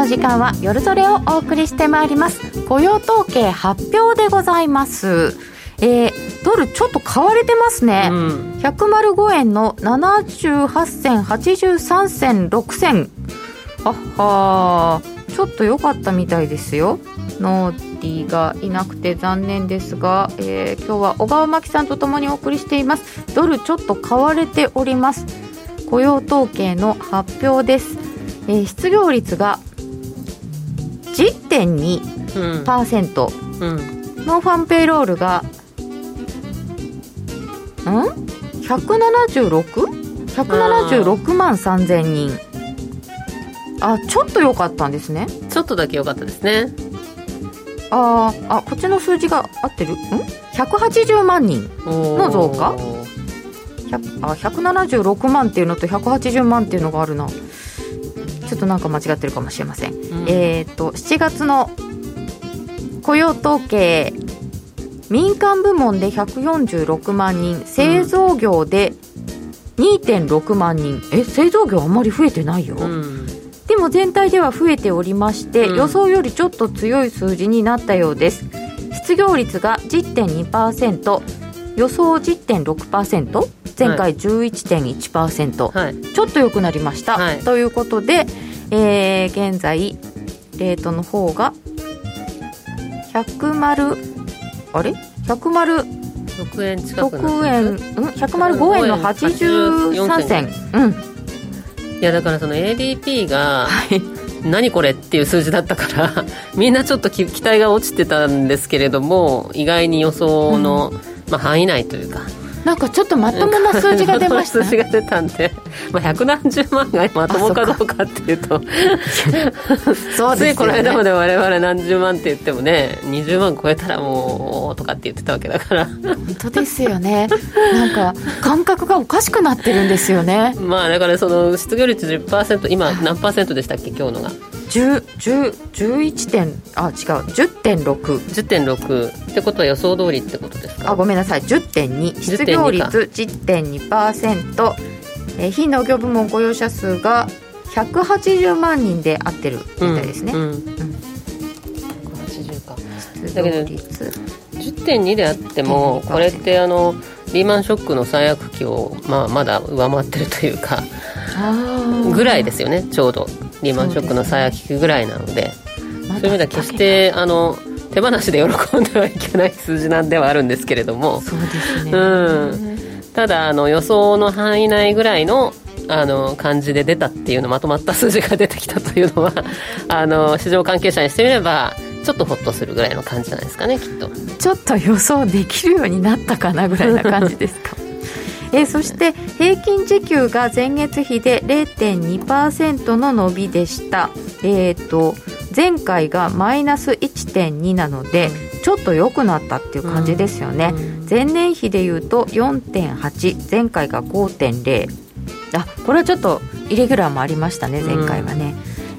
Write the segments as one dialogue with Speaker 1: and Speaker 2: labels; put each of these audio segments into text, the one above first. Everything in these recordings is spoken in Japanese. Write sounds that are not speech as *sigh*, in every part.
Speaker 1: の時間は夜トレをお送りしてまいります。雇用統計発表でございます。えー、ドルちょっと買われてますね、うん、105円の78銭83銭6銭。ははちょっと良かったみたいですよ。ノーティーがいなくて残念ですが、えー、今日は小川真紀さんとともにお送りしています。ドルちょっと買われております。雇用統計の発表です、えー、失業率が10.2%、うんうん、 non-farm payroll が、ん？176?176 万3000人あちょっと良かったんですね。
Speaker 2: ちょっとだけ良かったですね。
Speaker 1: ああこっちの数字が合ってる？ん？180万人の増加？あ176万っていうのと180万っていうのがあるなちょっとなんか間違ってるかもしれません、うん、えっ、ー、と7月の雇用統計民間部門で146万人製造業で2.6万人。え製造業あんまり増えてないよ、うん、でも全体では増えておりまして、うん、予想よりちょっと強い数字になったようです。失業率が10.2%予想10.6%前回11.1%、はい、ちょっと良くなりました、はい、ということで、えー、現在レートの方が100丸あれ？100丸
Speaker 2: 6円近く
Speaker 1: 6円、うん、105円の83銭。うん。
Speaker 2: いやだからその ADP が、何これっていう数字だったからみんなちょっと期待が落ちてたんですけれども意外に予想の、うん、まあ、範囲内というか。
Speaker 1: なんかちょっとまともな数字が出ました？
Speaker 2: 数字が出たんで、まあ、百何十万がまともかどうかっていうと。そうです、ね、ついこの間まで我々何十万って言ってもね20万超えたらもうとかって言ってたわけだから。
Speaker 1: 本当ですよね。なんか感覚がおかしくなってるんですよね。*laughs*
Speaker 2: まあだからその失業率10%今何パーセントでしたっけ今日のが
Speaker 1: ？11点あ違う。10.610.6
Speaker 2: 10.6ってことは予想通りってことですか？
Speaker 1: あごめんなさい。10.2失業率10.2%えー、非農業部門雇用者数が180万人で合ってるみたいですね、うんうん。うん、
Speaker 2: 180か。だけど10.2であってもこれってあのリーマンショックの最悪期を、まあ、まだ上回ってるというかぐらいですよね。ちょうど。リーマンショックの最悪期ぐらいなので。そういう意味では決してあの手放しで喜んではいけない数字なんではあるんですけれども。
Speaker 1: そうですね、
Speaker 2: うん、ただあの予想の範囲内ぐらいのあの感じで出たっていうのまとまった数字が出てきたというのは *laughs* あの市場関係者にしてみればちょっとほっとするぐらいの感じじゃないですかねきっと。
Speaker 1: ちょっと予想できるようになったかなぐらいな感じですか。*laughs* えー、そして平均時給が前月比で0.2%の伸びでした、えーと、前回がマイナス1.2なのでちょっと良くなったっていう感じですよね、前年比でいうと4.8前回が5.0あこれはちょっとイレギュラーもありましたね前回はね、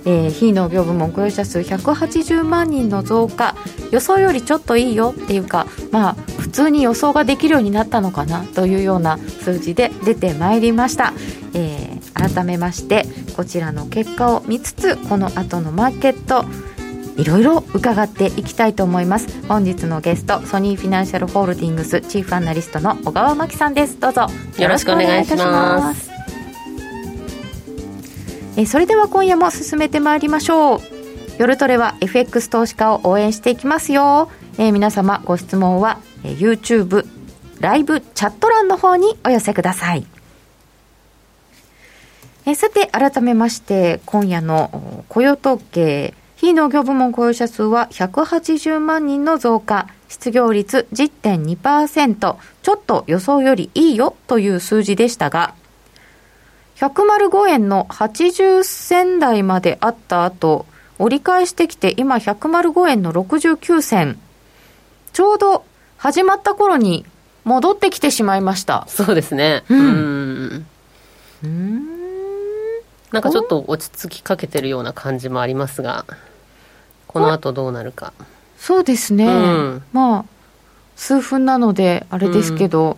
Speaker 1: えー、非農業部門雇用者数180万人の増加。予想よりちょっといいよっていうかまあ普通に予想ができるようになったのかなというような数字で出てまいりました、えー、改めましてこちらの結果を見つつこの後のマーケットいろいろ伺っていきたいと思います。本日のゲストソニーフィナンシャルホールディングスチーフアナリストの小川真紀さんです。どうぞ。
Speaker 2: よろしくお願いいたします。
Speaker 1: えそれでは今夜も進めてまいりましょう。夜トレは FX 投資家を応援していきますよ、えー、皆様ご質問は、えー、YouTube ライブチャット欄の方にお寄せくださいえさて改めまして今夜の雇用統計非農業部門雇用者数は180万人の増加失業率10.2%ちょっと予想よりいいよという数字でしたが105円の80銭台まであった後、折り返してきて、今105円の69銭。ちょうど始まった頃に戻ってきてしまいました。
Speaker 2: そうですね。うん。うん。なんかちょっと落ち着きかけてるような感じもありますが、この後どうなるか。
Speaker 1: そうですね。うん、まあ、数分なので、あれですけど、うん、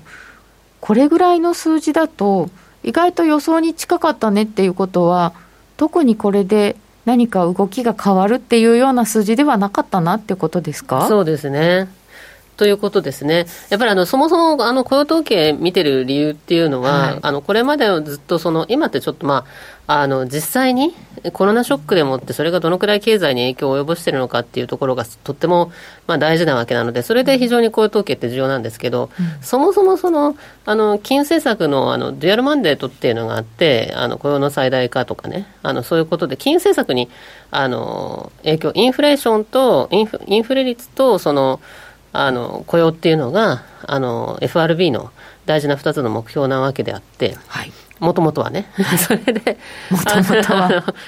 Speaker 1: これぐらいの数字だと、意外と予想に近かったねっていうことは特にこれで何か動きが変わるっていうような数字ではなかったなってことですか？
Speaker 2: そうですね。ということですね。やっぱりあの、そもそもあの雇用統計見てる理由っていうのは、はい、あの、これまでずっとその、今ってちょっとまあ、あの、実際にコロナショックでもってそれがどのくらい経済に影響を及ぼしているのかっていうところがとっても、まあ大事なわけなので、それで非常に雇用統計って重要なんですけど、うん、そもそもその、あの、金融政策のあの、デュアルマンデートっていうのがあって、あの、雇用の最大化とかね、あの、そういうことで、金融政策に、あの、影響、インフレーションと、インフインフレ率と、その、あの雇用っていうのがあの FRB の大事な2つの目標なわけであって、もともとはね、*laughs* それで、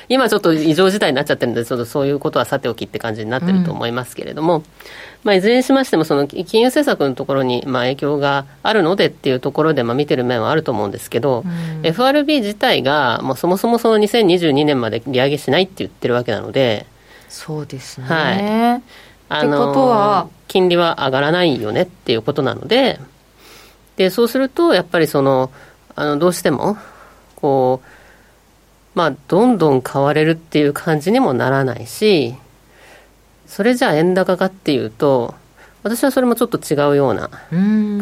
Speaker 2: 今ちょっと異常事態になっちゃってるんで、ちょっとそういうことはさておきって感じになってると思いますけれども、うん、まあ、いずれにしましても、その金融政策のところにまあ影響があるのでっていうところでまあ見てる面はあると思うんですけど、うん、FRB 自体が、もうそもそもその2022年まで利上げしないって言ってるわけなので、
Speaker 1: そうですね。
Speaker 2: はいあの金利は上がらないよねっていうことなので、で、そうすると、やっぱりその、あの、どうしても、こう、まあ、どんどん買われるっていう感じにもならないし、それじゃあ円高かっていうと、私はそれもちょっと違うような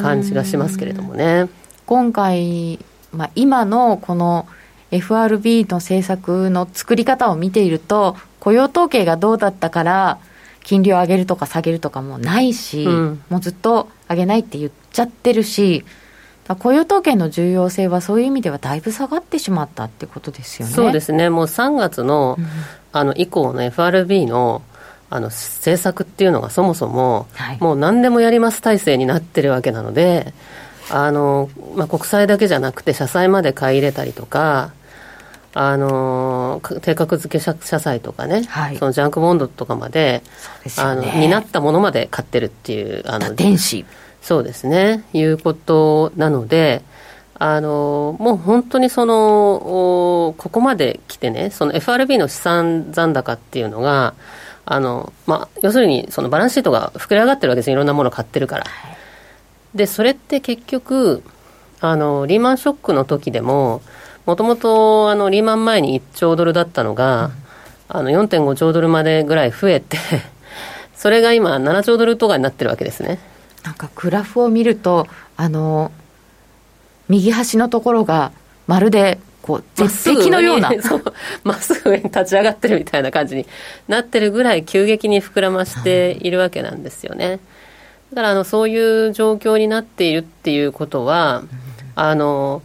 Speaker 2: 感じがしますけれどもね。
Speaker 1: 今回、まあ、今のこの FRB の政策の作り方を見ていると、雇用統計がどうだったから、金利を上げるとか下げるとかもないし、うん、もうずっと上げないって言っちゃってるし、雇用統計の重要性はそういう意味ではだいぶ下がってしまったってことですよね。
Speaker 2: そうですね。もう3月の、うん、あの以降の FRB のあの政策っていうのがそもそも、はい、もう何でもやります体制になってるわけなので、あのまあ、国債だけじゃなくて社債まで買い入れたりとか、あの定額付け社社債とかね、はい、そのジャンクボンドとかまで、ね、あのになったものまで買ってるっていう
Speaker 1: あの電子。
Speaker 2: そうですね。いうことなのであのもう本当にそのここまで来てねその FRB の資産残高っていうのがあの、まあ、要するにそのバランスシートが膨れ上がってるわけですいろんなもの買ってるから。でそれって結局あのリーマンショックの時でももともとあのリーマン前に1兆ドルだったのが、うん、あの4.5兆ドルまでぐらい増えて *laughs* それが今7兆ドルとかになってるわけですね。
Speaker 1: なんかグラフを見るとあの右端のところがまるでこう絶壁のような。*laughs*
Speaker 2: まっすぐ上に立ち上がってるみたいな感じになってるぐらい急激に膨らましてい。るわけなんですよね。だからあのそういう状況になっているっていうことは、あの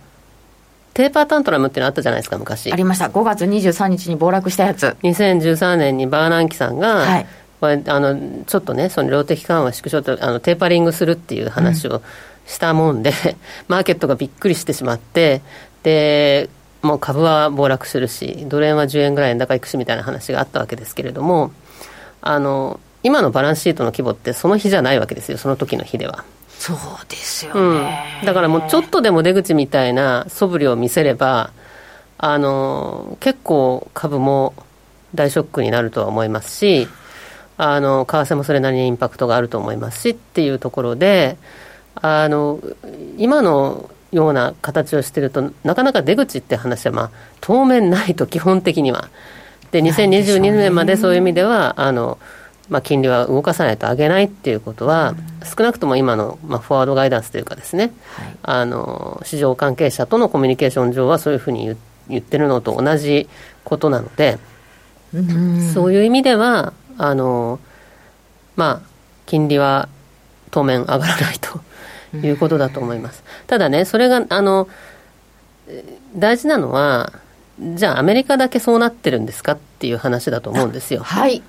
Speaker 2: テーパータントラムっていうのあったじゃないですか、昔。
Speaker 1: ありました。5月23日に暴落したやつ。
Speaker 2: 2013年にバーナンキさんが、はい、これあのちょっとね、その量的緩和縮小とあのテーパリングするっていう話をしたもんで、うん、マーケットがびっくりしてしまって、で、もう株は暴落するし、ドル円は10円ぐらい円高いくしみたいな話があったわけですけれども、あの、今のバランスシートの規模ってその日じゃないわけですよ、その時の日では。
Speaker 1: そうですよね、
Speaker 2: うん、だからもうちょっとでも出口みたいな素振りを見せればあの結構株も大ショックになるとは思いますしあの為替もそれなりにインパクトがあると思いますしっていうところであの今のような形をしてるとなかなか出口って話は、まあ、当面ないと基本的には。で2022年までそういう意味ではあのまあ、金利は動かさないと上げないっていうことは、少なくとも今の、まあ、フォワードガイダンスというかですね、はい、あの市場関係者とのコミュニケーション上はそういうふうに言言ってるのと同じことなので、うん、そういう意味ではあの、まあ、金利は当面上がらないということだと思います。ただね、それがあの大事なのは、じゃあアメリカだけそうなってるんですかっていう話だと思うんですよ。
Speaker 1: はい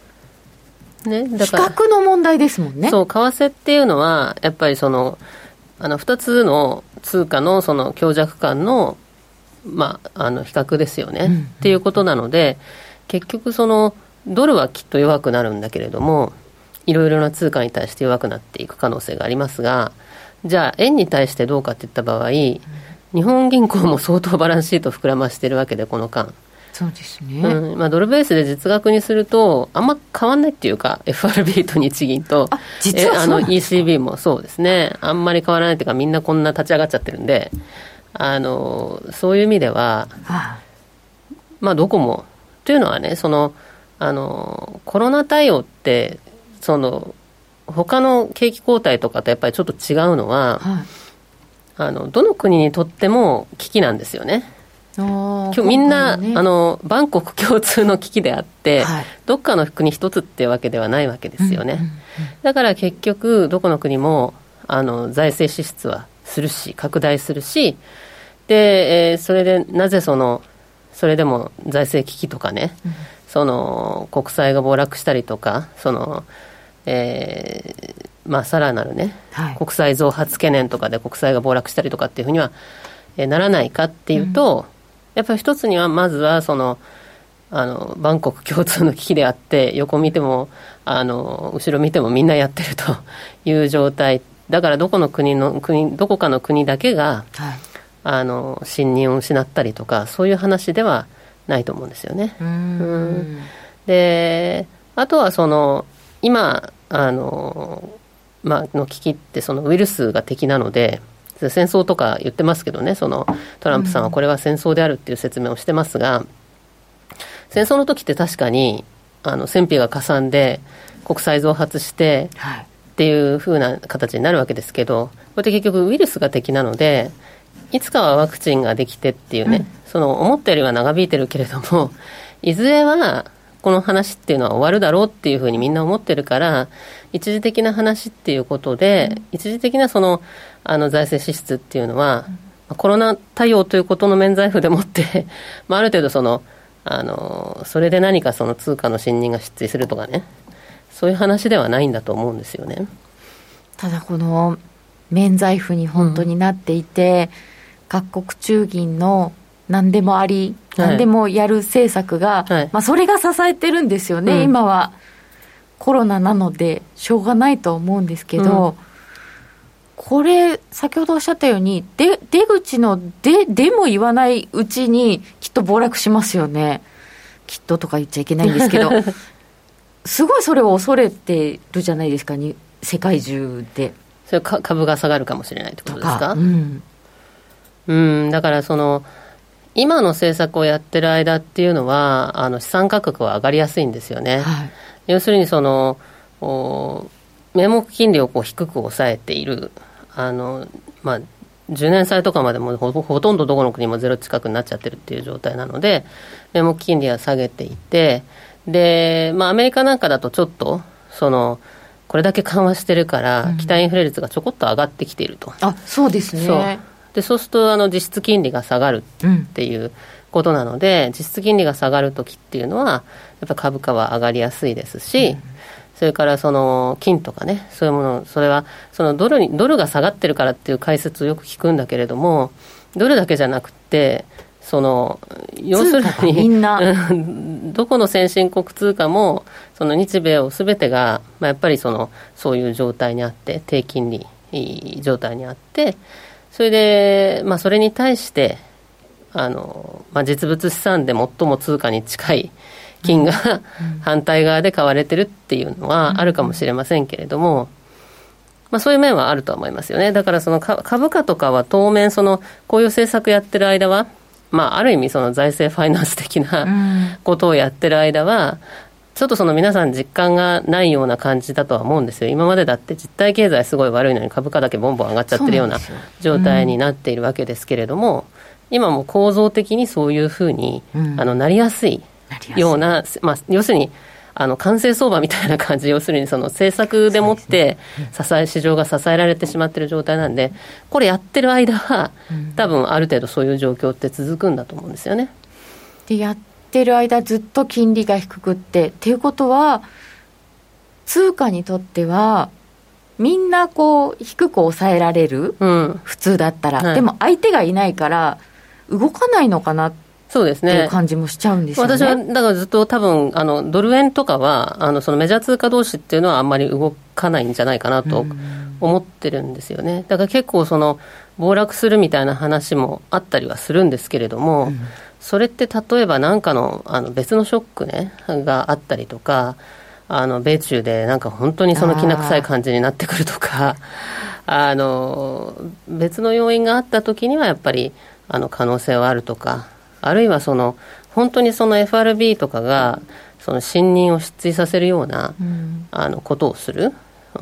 Speaker 2: ね、
Speaker 1: だから比較の問題ですもんね。
Speaker 2: そう、為替っていうのは、やっぱりその、あの、二つの通貨のその強弱感の、まあ、あの、比較ですよね、うんっていうことなので、結局その、ドルはきっと弱くなるんだけれども、いろいろな通貨に対して弱くなっていく可能性がありますが、じゃあ、円に対してどうかっていった場合、日本銀行も相当バランスシート膨らましてるわけで、この間。
Speaker 1: そうですね、
Speaker 2: うん。まあ、ドルベースで実額にすると、あんま変わんないっていうか、FRB と日銀と、
Speaker 1: あ実は
Speaker 2: あの ECB もそうですね、あんまり変わらないっていうか、みんなこんな立ち上がっちゃってるんで、あのそういう意味では、はあ、まあ、どこも、というのはね、そのあのコロナ対応ってその他の景気後退とかとやっぱりちょっと違うのは、はい、あのどの国にとっても危機なんですよね。今日みんな、ね、あの万国共通の危機であって、はい、どっかの国一つっていうわけではないわけですよね、うんうんうん、だから結局どこの国もあの財政支出はするし拡大するしで、えー、それでなぜそのそれでも財政危機とかね、うん、その国債が暴落したりとかそのえー、まあ、さらなるね、はい、国債増発懸念とかで国債が暴落したりとかっていうふうには、えー、ならないかっていうと、うん、やっぱり一つにはまずはそのあの万国共通の危機であって横見てもあの後ろ見てもみんなやってると *laughs* いう状態。だからどこの国の国どこかの国だけが、はい、あの信任を失ったりとかそういう話ではないと思うんですよね。うん。であとはその今あの、まあの危機ってそのウイルスが敵なので戦争とか言ってますけどねそのトランプさんはこれは戦争であるっていう説明をしてますが、うん、戦争の時って確かにあの戦費がかさんで国際増発して、はい、っていうふうな形になるわけですけどこれって結局ウイルスが敵なのでいつかはワクチンができてっていうね、うん、その思ったよりは長引いてるけれどもいずれはこの話っていうのは終わるだろうっていうふうにみんな思ってるから、一時的な話っていうことで、うん、一時的なそのあの財政支出っていうのは、うん、コロナ対応ということの免罪符でもって *laughs* まあ、ある程度その、あのそれで何かその通貨の信任が失墜するとかね、そういう話ではないんだと思うんですよね。
Speaker 1: ただこの免罪符に本当になっていて、うん、各国中銀の何でもあり、何でもやる政策が、はい、まあ、それが支えてるんですよね、うん、今は。コロナなので、しょうがないと思うんですけど、うん、これ、先ほどおっしゃったように、で出口ので、でも言わないうちに、きっと暴落しますよね。きっととか言っちゃいけないんですけど、*laughs* すごいそれを恐れてるじゃないですか、に世界中で。
Speaker 2: それ株が下がるかもしれないってことですか。うん、うんだからその今の政策をやってる間っていうのは、あの資産価格は上がりやすいんですよね。はい、要するにその名目金利をこう低く抑えている、あのまあ、10年債とかまでもほほとんどどこの国もゼロ近くになっちゃってるっていう状態なので、名目金利は下げていて、で、まあ、アメリカなんかだとちょっと、その、これだけ緩和してるから、期待インフレ率がちょこっと上がってきていると。
Speaker 1: あそうですね。
Speaker 2: でそうするとあの実質金利が下がるっていうことなので、うん、実質金利が下がるときっていうのは、やっぱ株価は上がりやすいですし、うん、それからその金とかね、そういうもの、それはそのドルにドルが下がってるからっていう解説をよく聞くんだけれども、ドルだけじゃなくて、その要するにみんな。*laughs* どこの先進国通貨もその日米をすべてが、まあ、やっぱりそのそういう状態にあって低金利状態にあってそれで、まあ、それに対して、あの、まあ、実物資産で最も通貨に近い金が、*laughs* 反対側で買われてるっていうのはあるかもしれませんけれども、まあ、そういう面はあると思いますよね。だからその株価とかは当面その、こういう政策やってる間は、まあ、ある意味その財政ファイナンス的なことをやってる間は、ちょっとその皆さん実感がないような感じだとは思うんですよ。今までだって実体経済すごい悪いのに株価だけボンボン上がっちゃってるような状態になっているわけですけれども、うん、今も構造的にそういうふうに、うん、あのなりやすいような、まあ、要するに、あの完成相場みたいな感じ、要するにその政策でもって支え、市場が支えられてしまっている状態なんで、これやってる間は、多分ある程度そういう状況って続くんだと思うんですよね。
Speaker 1: でやっってる間ずっと金利が低くってっていうことは通貨にとってはみんなこう低く抑えられる、うん、普通だったら、はい、でも相手がいないから動かないのかなそうですね。っていう感じもしちゃうんですよね。
Speaker 2: 私は、だからずっと多分、あの、ドル円とかは、あの、そのメジャー通貨同士っていうのはあんまり動かないんじゃないかなと思ってるんですよね。だから結構その、暴落するみたいな話もあったりはするんですけれども、うんそれって例えば何かのあの別のショックねがあったりとかあの米中でなんか本当にそのきな臭い感じになってくるとかあの別の要因があった時にはやっぱりあの可能性はあるとかあるいはその本当にその FRB とかがその信任を失墜させるような、うん、あのことをする。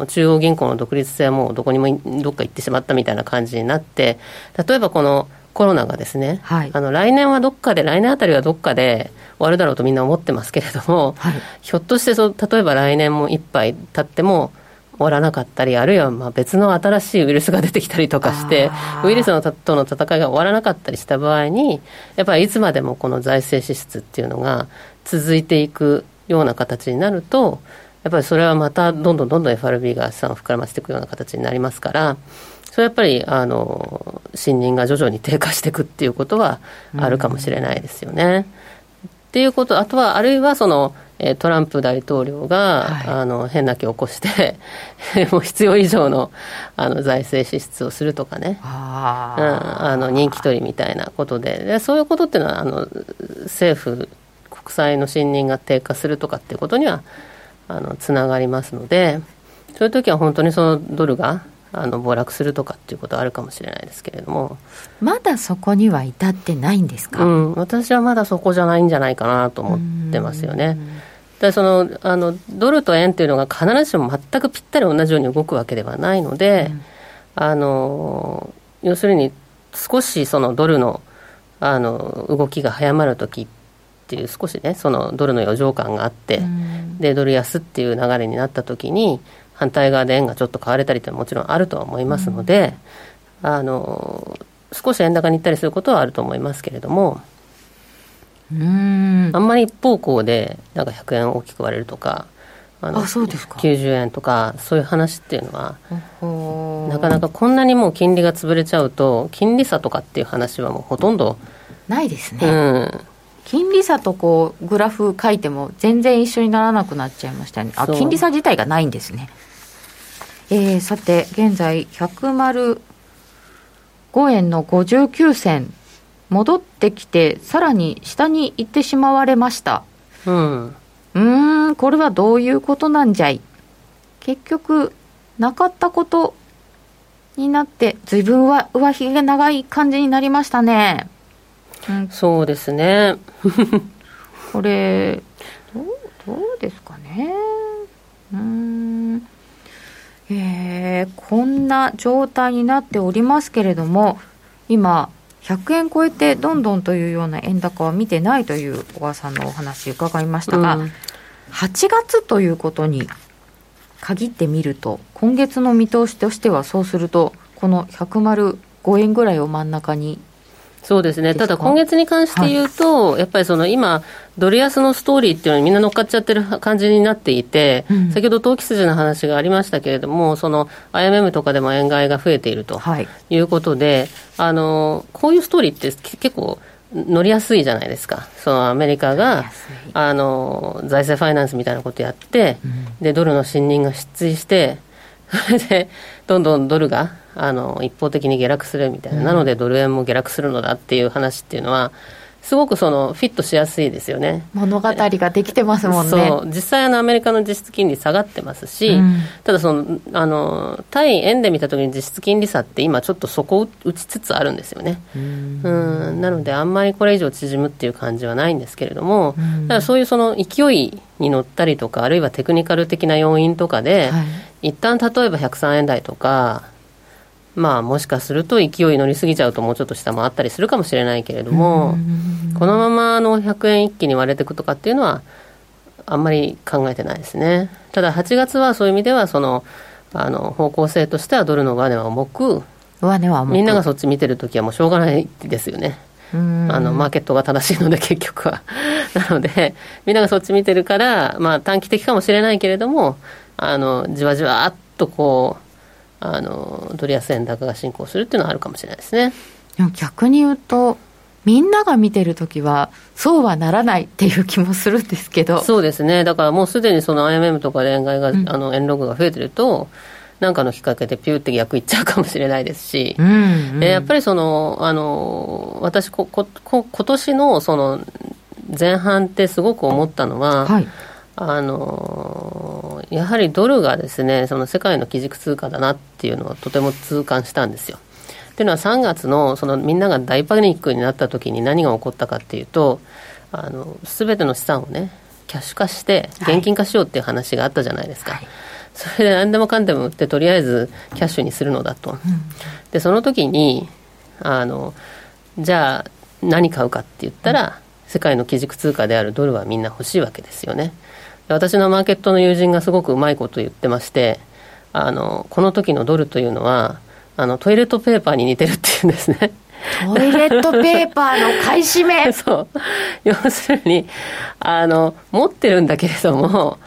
Speaker 2: 中央銀行の独立性はもうどこにもどっか行ってしまったみたいな感じになって例えばこのコロナがですね、はい、あの来年はどっかで来年あたりはどっかで終わるだろうとみんな思ってますけれども、はい、ひょっとしてそ例えば来年もいっぱい経っても終わらなかったりあるいはまあ別の新しいウイルスが出てきたりとかしてウイルスのとの戦いが終わらなかったりした場合にやっぱりいつまでもこの財政支出っていうのが続いていくような形になるとやっぱりそれはまたどんどんどんどん FRB が資産を膨らませていくような形になりますからそれやっぱりあの信任が徐々に低下していくっていうことはあるかもしれないですよね。うん、っていうことあとはあるいはそのトランプ大統領が、はい、あの変な気を起こして *laughs* もう必要以上のあの財政支出をするとかね。あ、うん、あの人気取りみたいなことで。でそういうことっていうのはあの政府国債の信任が低下するとかっていうことにはあのつながりますので。そういう時は本当にそのドルがあの暴落するとかっていうことはあるかもしれないですけれども。
Speaker 1: まだそこには至ってないんですか、
Speaker 2: うん、私はまだそこじゃないんじゃないかなと思ってますよね。でそのあのドルと円っていうのが必ずしも全くぴったり同じように動くわけではないので、うん、あの要するに少しそのドルのあの動きが早まる時っていう少しねそのドルの余剰感があって、うん、でドル安っていう流れになった時に反対側で円がちょっと買われたりというのはもちろんあるとは思いますので、うん、あの少し円高に行ったりすることはあると思いますけれども。うん。あんまり一方向でなんか100円大きく割れるとか
Speaker 1: あのあそうですか。
Speaker 2: 90円とかそういう話っていうのはなかなかこんなにもう金利が潰れちゃうと金利差とかっていう話はもうほとんど
Speaker 1: ないですね、うん、金利差とこうグラフ書いても全然一緒にならなくなっちゃいましたね。あ金利差自体がないんですねえー、さて、現在、105円の59銭、戻ってきて、さらに下に行ってしまわれました。うん。うん、これはどういうことなんじゃい？結局、なかったことになって、ずいぶんは上髭長い感じになりましたね。
Speaker 2: うん、そうですね。
Speaker 1: これ、どう、どうですかね？うん。えー、こんな状態になっておりますけれども、今、100円超えてどんどんというような円高は見てないという小川さんのお話伺いましたが、うん、8月ということに限ってみると、今月の見通しとしてはそうすると、この105円ぐらいを真ん中に
Speaker 2: そうですね、ただ今月に関して言うと、はい、やっぱりその今、ドル安のストーリーっていうのにみんな乗っかっちゃってる感じになっていて、うん、先ほど投機筋の話がありましたけれども、その IMM とかでも円買いが増えているとい。うことで、はい、あのこういうストーリーって結構、乗りやすいじゃないですか、そのアメリカがあの財政ファイナンスみたいなことやって、うん、でドルの信任が失墜して、そ *laughs* れでどんどんドルがあの一方的に下落するみたいな、うん、なのでドル円も下落するのだっていう話っていうのは、すごくそのフィットしやすいですよね。
Speaker 1: 物語ができてますもんね。
Speaker 2: そう。実際あのアメリカの実質金利下がってますし、うん、ただそのあの対円で見たときに実質金利差って今ちょっと底を打ちつつあるんですよね。うん。なのであんまりこれ以上縮むっていう感じはないんですけれども、うん、だからそういうその勢いに乗ったりとかあるいはテクニカル的な要因とかで、はい、一旦例えば103円台とかまあ、もしかすると勢い乗りすぎちゃうともうちょっと下もあったりするかもしれないけれども、このままの100円一気に割れていくとかっていうのは、あんまり考えてないですね。ただ、8月はそういう意味では、その、あの方向性としてはドルの上値は重く、
Speaker 1: 上値は
Speaker 2: みんながそっち見てるときはもうしょうがないですよね。あのマーケットが正しいので、結局は。なので、みんながそっち見てるから、まあ、短期的かもしれないけれども、あのじわじわっとこう、あのドル安円高が進行するっていうのはあるかもしれないですね。
Speaker 1: 逆に言うとみんなが見てるときは、そうはならないっていう気もするんですけど。
Speaker 2: そうですね、だからもうすでにその IMM とかで円買いが、うん、あの円ログが増えてると、なんかのきっかけでピューって逆いっちゃうかもしれないですし、うんうん、やっぱりその、あの私こここ、今年のその前半ってすごく思ったのは、はいあのやはりドルがですねその世界の基軸通貨だなっていうのはとても痛感したんですよ。っていうのは3月のそのみんなが大パニックになった時に何が起こったかっていうとあの全ての資産をねキャッシュ化して現金化しようっていう話があったじゃないですか、はい、それで何でもかんでも売ってとりあえずキャッシュにするのだと、うん、でその時にあのじゃあ何買うかって言ったら、うん、世界の基軸通貨であるドルはみんな欲しいわけですよね私のマーケットの友人がすごくうまいこと言ってましてあのこの時のドルというのはあのトイレットペーパーに似てるっていうんですね。
Speaker 1: トイレットペーパーの買い占め？*laughs*
Speaker 2: そう。要するにあの持ってるんだけれども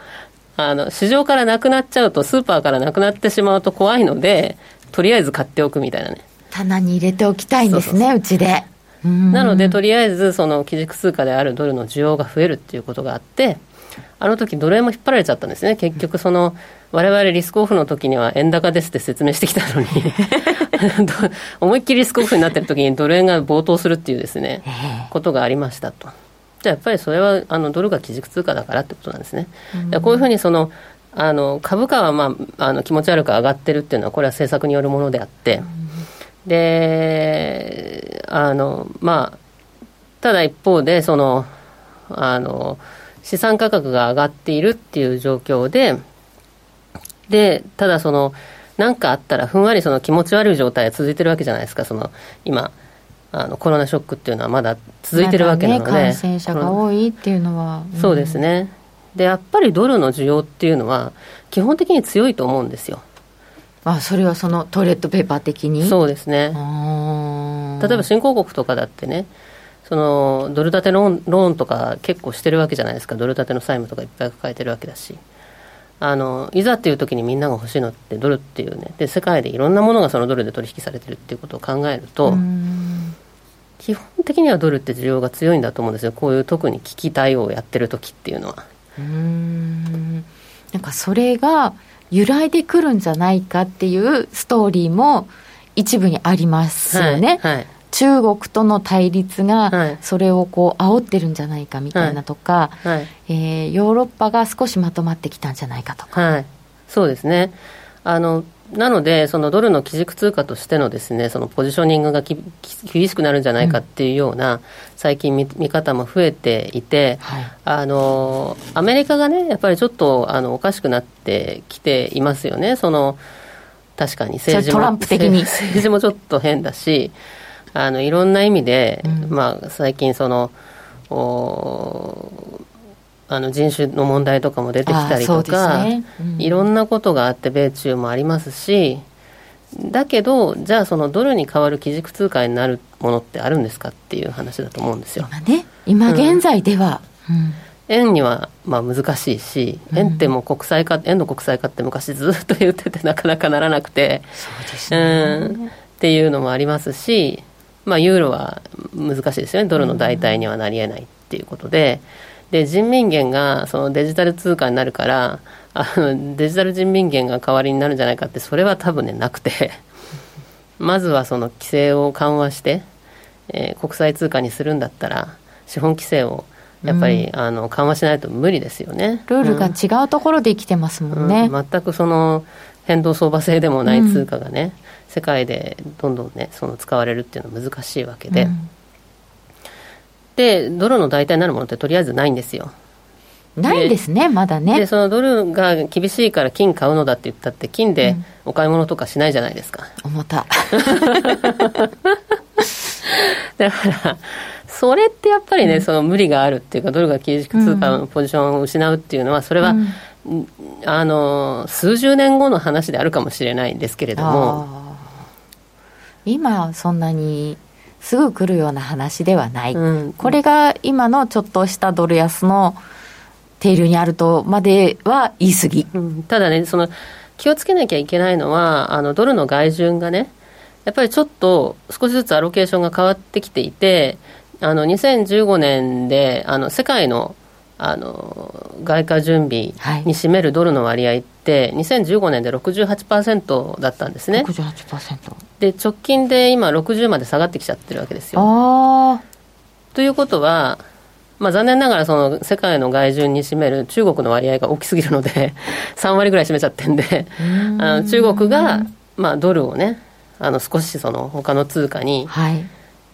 Speaker 2: あの市場からなくなっちゃうとスーパーからなくなってしまうと怖いのでとりあえず買っておくみたいなね。
Speaker 1: 棚に入れておきたいんですねうちで。
Speaker 2: なのでとりあえずその基軸通貨であるドルの需要が増えるっていうことがあってあの時ドル円も引っ張られちゃったんですね。結局その我々リスクオフの時には円高ですって説明してきたのに。*laughs* 思いっきりリスクオフになってる時にドル円が暴騰するっていうですねことがありましたと。じゃあやっぱりそれはあのドルが基軸通貨だからってことなんですね、うん、こういうふうにそのあの株価は、まあ、あの気持ち悪く上がってるっていうのはこれは政策によるものであって、うん、であのまあただ一方でそのあの資産価格が上がっているっていう状況ででただその何かあったらふんわりその気持ち悪い状態が続いてるわけじゃないですか。その今あのコロナショックっていうのはまだ続いてるわけなので、ね、
Speaker 1: 感染者が多いっていうのは、
Speaker 2: うん、そうですね。でやっぱりドルの需要っていうのは基本的に強いと思うんですよ。
Speaker 1: あそれはそのトイレットペーパー的に？
Speaker 2: そうですね。例えば新興国とかだってねそのドル建てローンローンとか結構してるわけじゃないですか。ドル建ての債務とかいっぱい抱えてるわけだし。あのいざっていう時にみんなが欲しいのってドルっていうね。で世界でいろんなものがそのドルで取引されてるっていうことを考えると基本的にはドルって需要が強いんだと思うんですよ。こういう特に危機対応をやってる時っていうのは。
Speaker 1: うん。なんかそれが揺らいでくるんじゃないかっていうストーリーも一部にありますよね、はいはい中国との対立がそれをこう煽ってるんじゃないかみたいなとか、はい。はい、えー、ヨーロッパが少しまとまってきたんじゃないかとか、
Speaker 2: はい、そうですね。あのなので、そのドルの基軸通貨としてのですね、そのポジショニングが厳しくなるんじゃないかっていうような、最近見見方も増えていて、はい、あの、アメリカがね、やっぱりちょっとあのおかしくなってきていますよね、その、確かに政治も。政治もちょっと変だし、あのいろんな意味で、うん、まあ、最近そのおあの人種の問題とかも出てきたりとか、ね。うん、いろんなことがあって米中もありますしだけどじゃあそのドルに代わる基軸通貨になるものってあるんですかっていう話だと思うんですよ。
Speaker 1: 今ね今現在では、
Speaker 2: うん、円にはまあ難しいし、円ってもう国際化、円の国際化って昔ずっと言っててなかなかならなくて、
Speaker 1: そうですね、うん、
Speaker 2: っていうのもありますし、まあ、ユーロは難しいですよね、ドルの代替にはなりえないっていうことで、で人民元がそのデジタル通貨になるから、あのデジタル人民元が代わりになるんじゃないかって、それは多分ね、なくて、*laughs* まずはその規制を緩和して、えー、国際通貨にするんだったら、資本規制をやっぱり、うん、あの緩和しないと無理ですよね。
Speaker 1: ルールが違うところで生きてますもんね。
Speaker 2: うん、全くその変動相場制でもない通貨がね、世界でどんどんねその使われるっていうのは難しいわけで、うん、でドルの代替になるものってとりあえずないんですよ。
Speaker 1: ないですねまだね。
Speaker 2: でそのドルが厳しいから金買うのだって言ったって金でお買い物とかしないじゃないですか、
Speaker 1: うん、重た。*laughs*
Speaker 2: だからそれってやっぱりね、うん、その無理があるっていうかドルが基軸通貨のポジションを失うっていうのはそれは、あの数十年後の話であるかもしれないんですけれども
Speaker 1: 今そんなにすぐ来るような話ではない、うん、これが今のちょっとしたドル安の定流にあるとまでは言い過ぎ、
Speaker 2: うん、ただねその気をつけなきゃいけないのはあのドルの外順がねやっぱりちょっと少しずつアロケーションが変わってきていてあの2015年であの世界のあの外貨準備に占めるドルの割合って、2015年で68%だったんですね。
Speaker 1: 68%
Speaker 2: で直近で今60まで下がってきちゃってるわけですよ。ということは、まあ、残念ながらその世界の外順に占める中国の割合が大きすぎるので *laughs* 3割ぐらい占めちゃってんであの中国が、まあ、ドルをねあの少しその他の通貨に、はい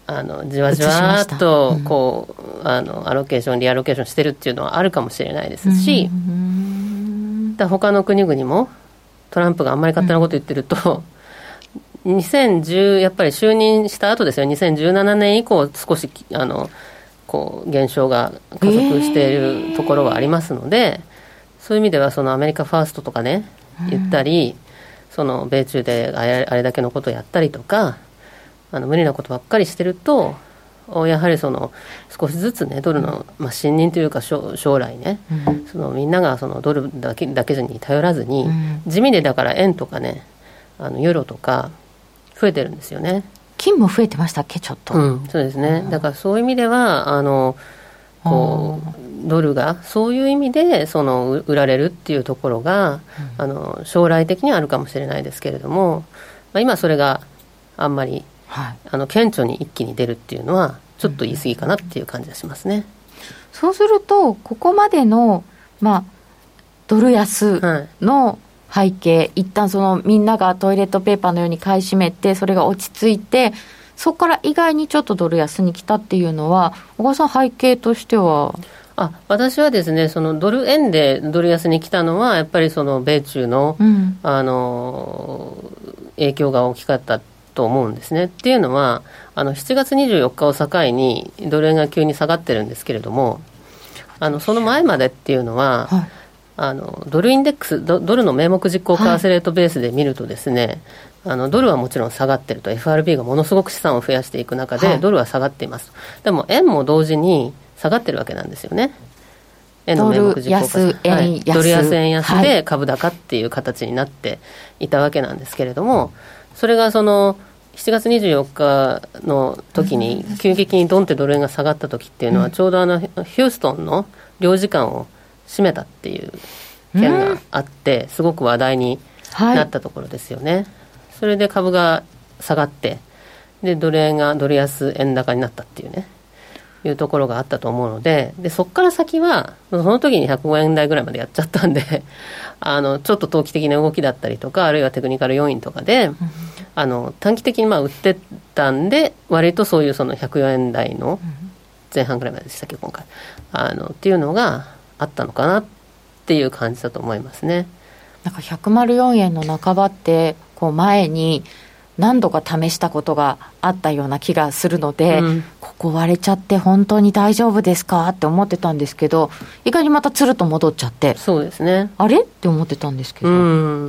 Speaker 2: あのじわじわっとこう、うん、あのアロケーションリアロケーションしてるっていうのはあるかもしれないですし、うん、だ他の国々もトランプがあんまり勝手なこと言ってると、うん、2010やっぱり就任した後ですよ。2017年以降少しあのこう減少が加速しているところはありますので、えー、そういう意味ではそのアメリカファーストとかね言ったり、その米中であれだけのことをやったりとかあの無理なことばっかりしてるとやはりその少しずつねドルの、まあ、信任というか将来ね、うん、そのみんながそのドルだけだけに頼らずに、うん、地味でだから円とかねあのユーロとか増えてるんですよね。
Speaker 1: 金も増えてましたっけちょっと、う
Speaker 2: ん、そうですね、だからそういう意味ではあのこうドルがそういう意味でその売られるっていうところが、あの将来的にはあるかもしれないですけれども、まあ、今それがあんまりはい、あの顕著に一気に出るっていうのはちょっと言い過ぎかなっていう感じがしますね。
Speaker 1: そうするとここまでのまあドル安の背景、はい、一旦そのみんながトイレットペーパーのように買い占めてそれが落ち着いてそこから意外にちょっとドル安に来たっていうのは小川さん背景としては？
Speaker 2: あ私はですねそのドル円でドル安に来たのはやっぱりその米中の、うん、あの影響が大きかったと思うんですね。っていうのは、あの7月24日を境にドル円が急に下がってるんですけれども、あのその前までっていうのは、はい、あのドルインデックスド、ドルの名目実行為替レートベースで見るとですね、はい、あのドルはもちろん下がってると、FRB がものすごく資産を増やしていく中で、ドルは下がっています。でも円も同時に下がってるわけなんですよね。
Speaker 1: 円の名目実行為替、はい、
Speaker 2: ドル安円安で株高っていう形になっていたわけなんですけれども、それがその7月24日の時に急激にドンってドル円が下がった時っていうのは、ちょうどあのヒューストンの領事館を閉めたっていう件があって、すごく話題になったところですよね。それで株が下がってでドル円がドル安円高になったっていうねいうところがあったと思うのででそこから先はその時に105円台ぐらいまでやっちゃったんで *laughs* あのちょっと投機的な動きだったりとかあるいはテクニカル要因とかで、うん。あの短期的にまあ売ってたんで割とそういうその104円台の前半ぐらいまででしたっけ今回。あのっていうのがあったのかなっていう感じだと思いますね。
Speaker 1: なんか104円の半ばってこう前に何度か試したことがあったような気がするので、うん、ここ割れちゃって本当に大丈夫ですかって思ってたんですけど意外にまたつるっと戻っちゃって。
Speaker 2: そうですね。
Speaker 1: あれ？って思ってたんですけど。
Speaker 2: う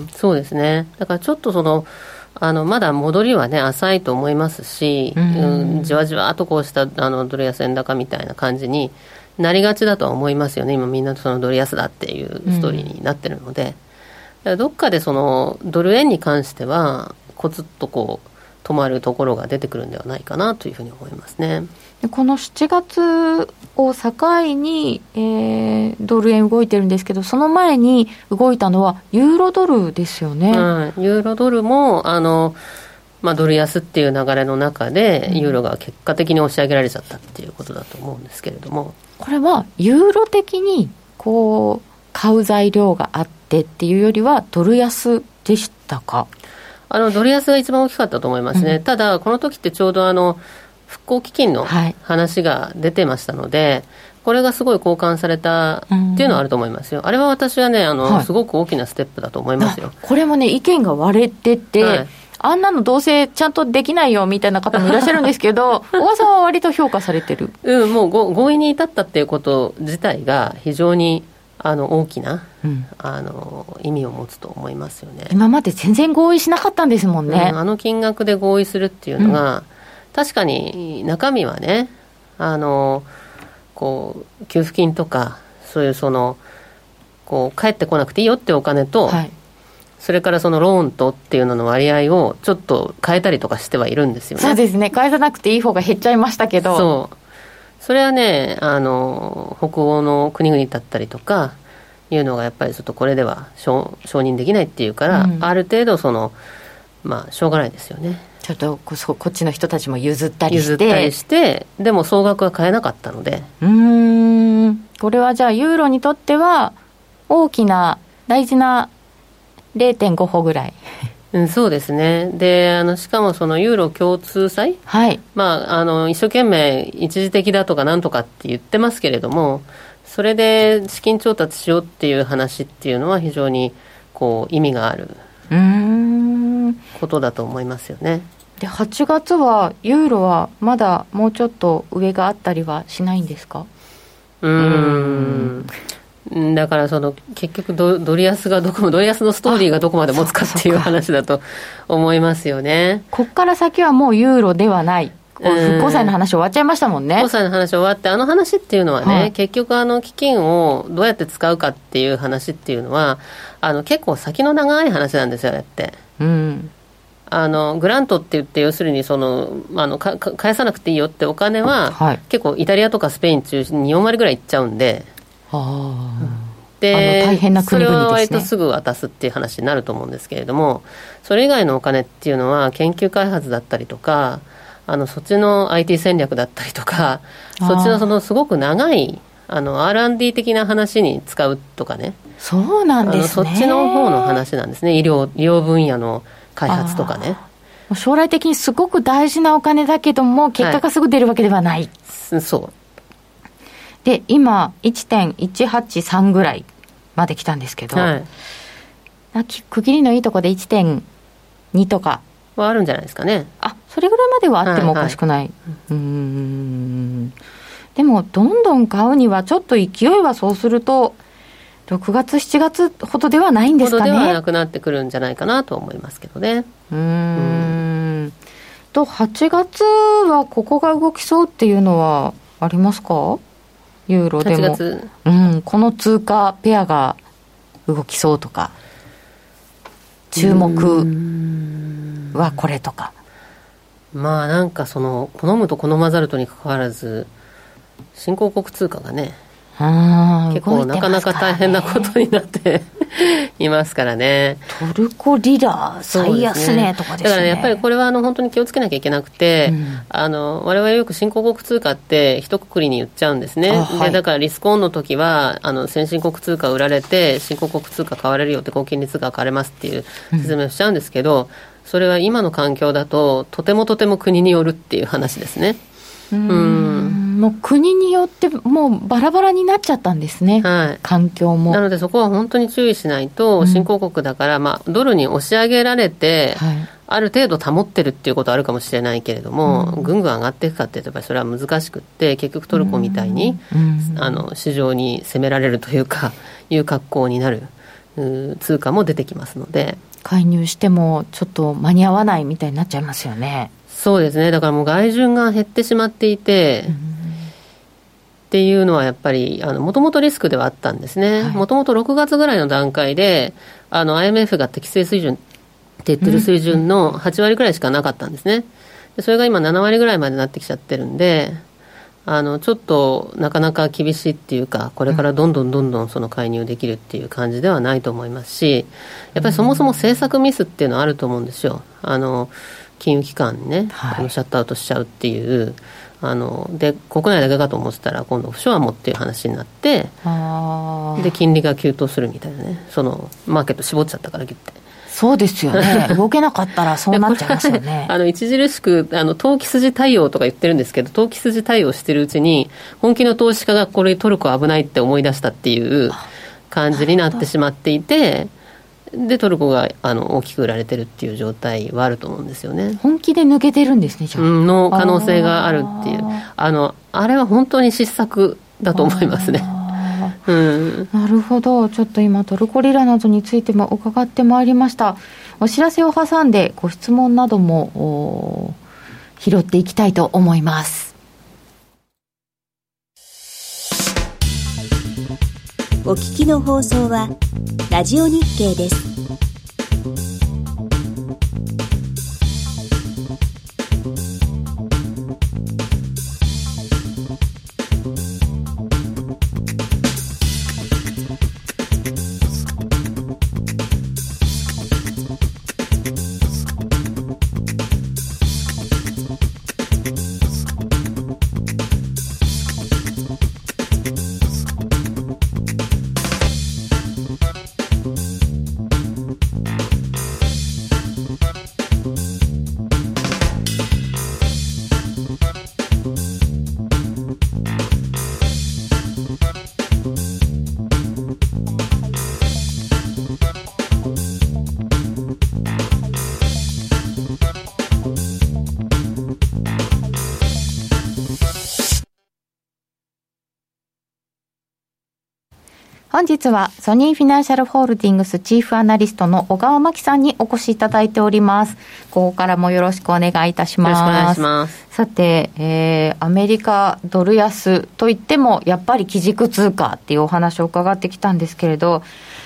Speaker 2: んそうですね。だからちょっとそのあのまだ戻りはね浅いと思いますし、うん、じわじわとこうしたあのドル安円高みたいな感じになりがちだとは思いますよね。今みんなそのドル安だっていうストーリーになってるので、うん、どっかでそのドル円に関してはコツっとこう止まるところが出てくるんではないかなというふうに思いますね。
Speaker 1: この7月を境に、えー、ドル円動いてるんですけど、その前に動いたのはユーロドルですよね。
Speaker 2: うん、ユーロドルもあの、まあ、ドル安っていう流れの中で、ユーロが結果的に押し上げられちゃったっていうことだと思うんですけれども。
Speaker 1: これはユーロ的にこう買う材料があってっていうよりは、ドル安でしたか？
Speaker 2: あのドル安が一番大きかったと思いますね、うん、ただ、この時ってちょうどあの復興基金の話が出てましたので、はい、これがすごい交換されたっていうのはあると思いますよ、あれは私はねあの、はい、すごく大きなステップだと思いますよ。
Speaker 1: これもね、意見が割れてて、はい。あんなのどうせちゃんとできないよみたいな方もいらっしゃるんですけど、小川さんは割と評価されてる。
Speaker 2: うん、もう合意に至ったっていうこと自体が非常にあの大きな、うん、あの意味を持つと思いますよね。
Speaker 1: 今まで全然合意しなかったんですもんね、
Speaker 2: うん、あの金額で合意するっていうのが、うん、確かに中身はねあのこう給付金とかそういうそのこう返ってこなくていいよってお金と、はい、それからそのローンとっていうのの割合をちょっと変えたりとかしてはいるんですよね。
Speaker 1: そうですね。返さなくていい方が減っちゃいましたけど。
Speaker 2: そうそれはねあの北欧の国々だったりとかいうのがやっぱりちょっとこれでは承認できないっていうから、うん、ある程度そのまあしょうがないですよね。
Speaker 1: ちょっとここっちの人たちも譲ったりして。譲
Speaker 2: ったりしてでも総額は買えなかったので。
Speaker 1: うん。これはじゃあユーロにとっては大きな大事な0.5歩ぐらい
Speaker 2: うん、そうですね。であのしかもそのユーロ共通債、
Speaker 1: はい。
Speaker 2: まあ、あの一生懸命一時的だとかなんとかって言ってますけれどもそれで資金調達しようっていう話っていうのは非常にこう意味があることだと思いますよね。
Speaker 1: で8月はユーロはまだもうちょっと上があったりはしないんですか？
Speaker 2: うんだからその結局ド、ドル安がどこも、ドル安のストーリーがどこまで持つかっていう話だと思いますよね。
Speaker 1: ここから先はもうユーロではない。復興債の話終わっちゃいましたもんね。
Speaker 2: 復興債の話終わって、あの話っていうのはね、はい、結局あの基金をどうやって使うかっていう話っていうのは、あの結構先の長い話なんですよ、あれって。
Speaker 1: うん。
Speaker 2: あのグラントって言って、要するにそのあのか返さなくていいよってお金は、はい、結構イタリアとかスペイン中心に4割ぐらいいっちゃうんで。
Speaker 1: で大変な国々、
Speaker 2: ね、それは割とすぐ渡すっていう話になると思うんですけれどもそれ以外のお金っていうのは研究開発だったりとかあのそっちの IT 戦略だったりとかそっちのそのすごく長いあの R&D 的な話に使うとかね。
Speaker 1: そうなんです
Speaker 2: ね。そっちの方の話なんですね。医療医療分野の開発とかね。
Speaker 1: 将来的にすごく大事なお金だけども結果がすぐ出るわけではない、
Speaker 2: はい、そう
Speaker 1: で、今、1.183ぐらいまで来たんですけど、はい、区切りのいいとこで1.2とか。
Speaker 2: はあるんじゃないですかね。
Speaker 1: あ、それぐらいまではあってもおかしくない。はいはい、うん。でも、どんどん買うには、ちょっと勢いはそうすると、6月、7月ほどではないんですかね。ほど
Speaker 2: ではなくなってくるんじゃないかなと思いますけどね。
Speaker 1: うん。うんと、8月はここが動きそうっていうのはありますか？ユーロでも、うん、この通貨ペアが動きそうとか、注目はこれとか。
Speaker 2: まあなんかその、好むと好まざるとにかかわらず、新興国通貨がね、結構なかなか大変なことになって *laughs* いますからね。
Speaker 1: トルコリラ最安値とかですね。
Speaker 2: だからやっぱりこれはあの本当に気をつけなきゃいけなくて、うん、あの我々よく新興国通貨って一括りに言っちゃうんですね。はい、でだからリスクオンの時はあの先進国通貨売られて新興国通貨買われるよって高金利通貨買われますっていう説明をしちゃうんですけど、うん、それは今の環境だととてもとても国によるっていう話ですね。
Speaker 1: うんもう国によってもうバラバラになっちゃったんですね、はい、環境も。
Speaker 2: なのでそこは本当に注意しないと、新興国だから、まあ、ドルに押し上げられて、はい、ある程度保ってるっていうことはあるかもしれないけれども、うん、ぐんぐん上がっていくかっていうと、やっぱりそれは難しくって、結局トルコみたいに、うん、あの市場に攻められるというか、*laughs* いう格好になる通貨も出てきますので。
Speaker 1: 介入してもちょっと間に合わないみたいになっちゃいますよね。
Speaker 2: そうですね。だからもう外順が減ってしまっていて、うんっていうのはやっぱり、もともとリスクではあったんですね。もともと6月ぐらいの段階で、あの、IMF が適正水準って言ってる水準の8割ぐらいしかなかったんですね。でそれが今7割ぐらいまでなってきちゃってるんで、あの、ちょっとなかなか厳しいっていうか、これからどんどんどんどんその介入できるっていう感じではないと思いますし、やっぱりそもそも政策ミスっていうのはあると思うんですよ。あの、金融機関にね、はい、シャットアウトしちゃうっていう、あので国内だけかと思ってたら今度オフショアもっていう話になってで金利が急騰するみたいなね。そのマーケット絞っちゃったからギュッて。
Speaker 1: そうですよね、*laughs* 動けなかったらそうなっちゃいますよね。*laughs*
Speaker 2: あの著しくあの投機筋対応とか言ってるんですけど、投機筋対応してるうちに、本気の投資家がこれ、トルコ危ないって思い出したっていう感じになってしまっていて、でトルコがあの大きく売られてるっていう状態はあると思うんですよね。
Speaker 1: 本気で抜けてるんですねじゃあ、
Speaker 2: うん、の可能性があるっていう。あのあれは本当に失策だと思いますね。うん、
Speaker 1: なるほど。ちょっと今トルコリラなどについても伺ってまいりました。お知らせを挟んでご質問なども拾っていきたいと思います
Speaker 3: お聞きの放送はラジオ日経です。
Speaker 1: 日はソニーフィナンシャルホールディングスチーフアナリストの小川真紀さんにお越しいただいております。ここからもよろしくお願いいたします。よろしくお願いします。さて、えー、アメリカドル安といっても、やっぱり基軸通貨っていうお話を伺ってきたんですけれど、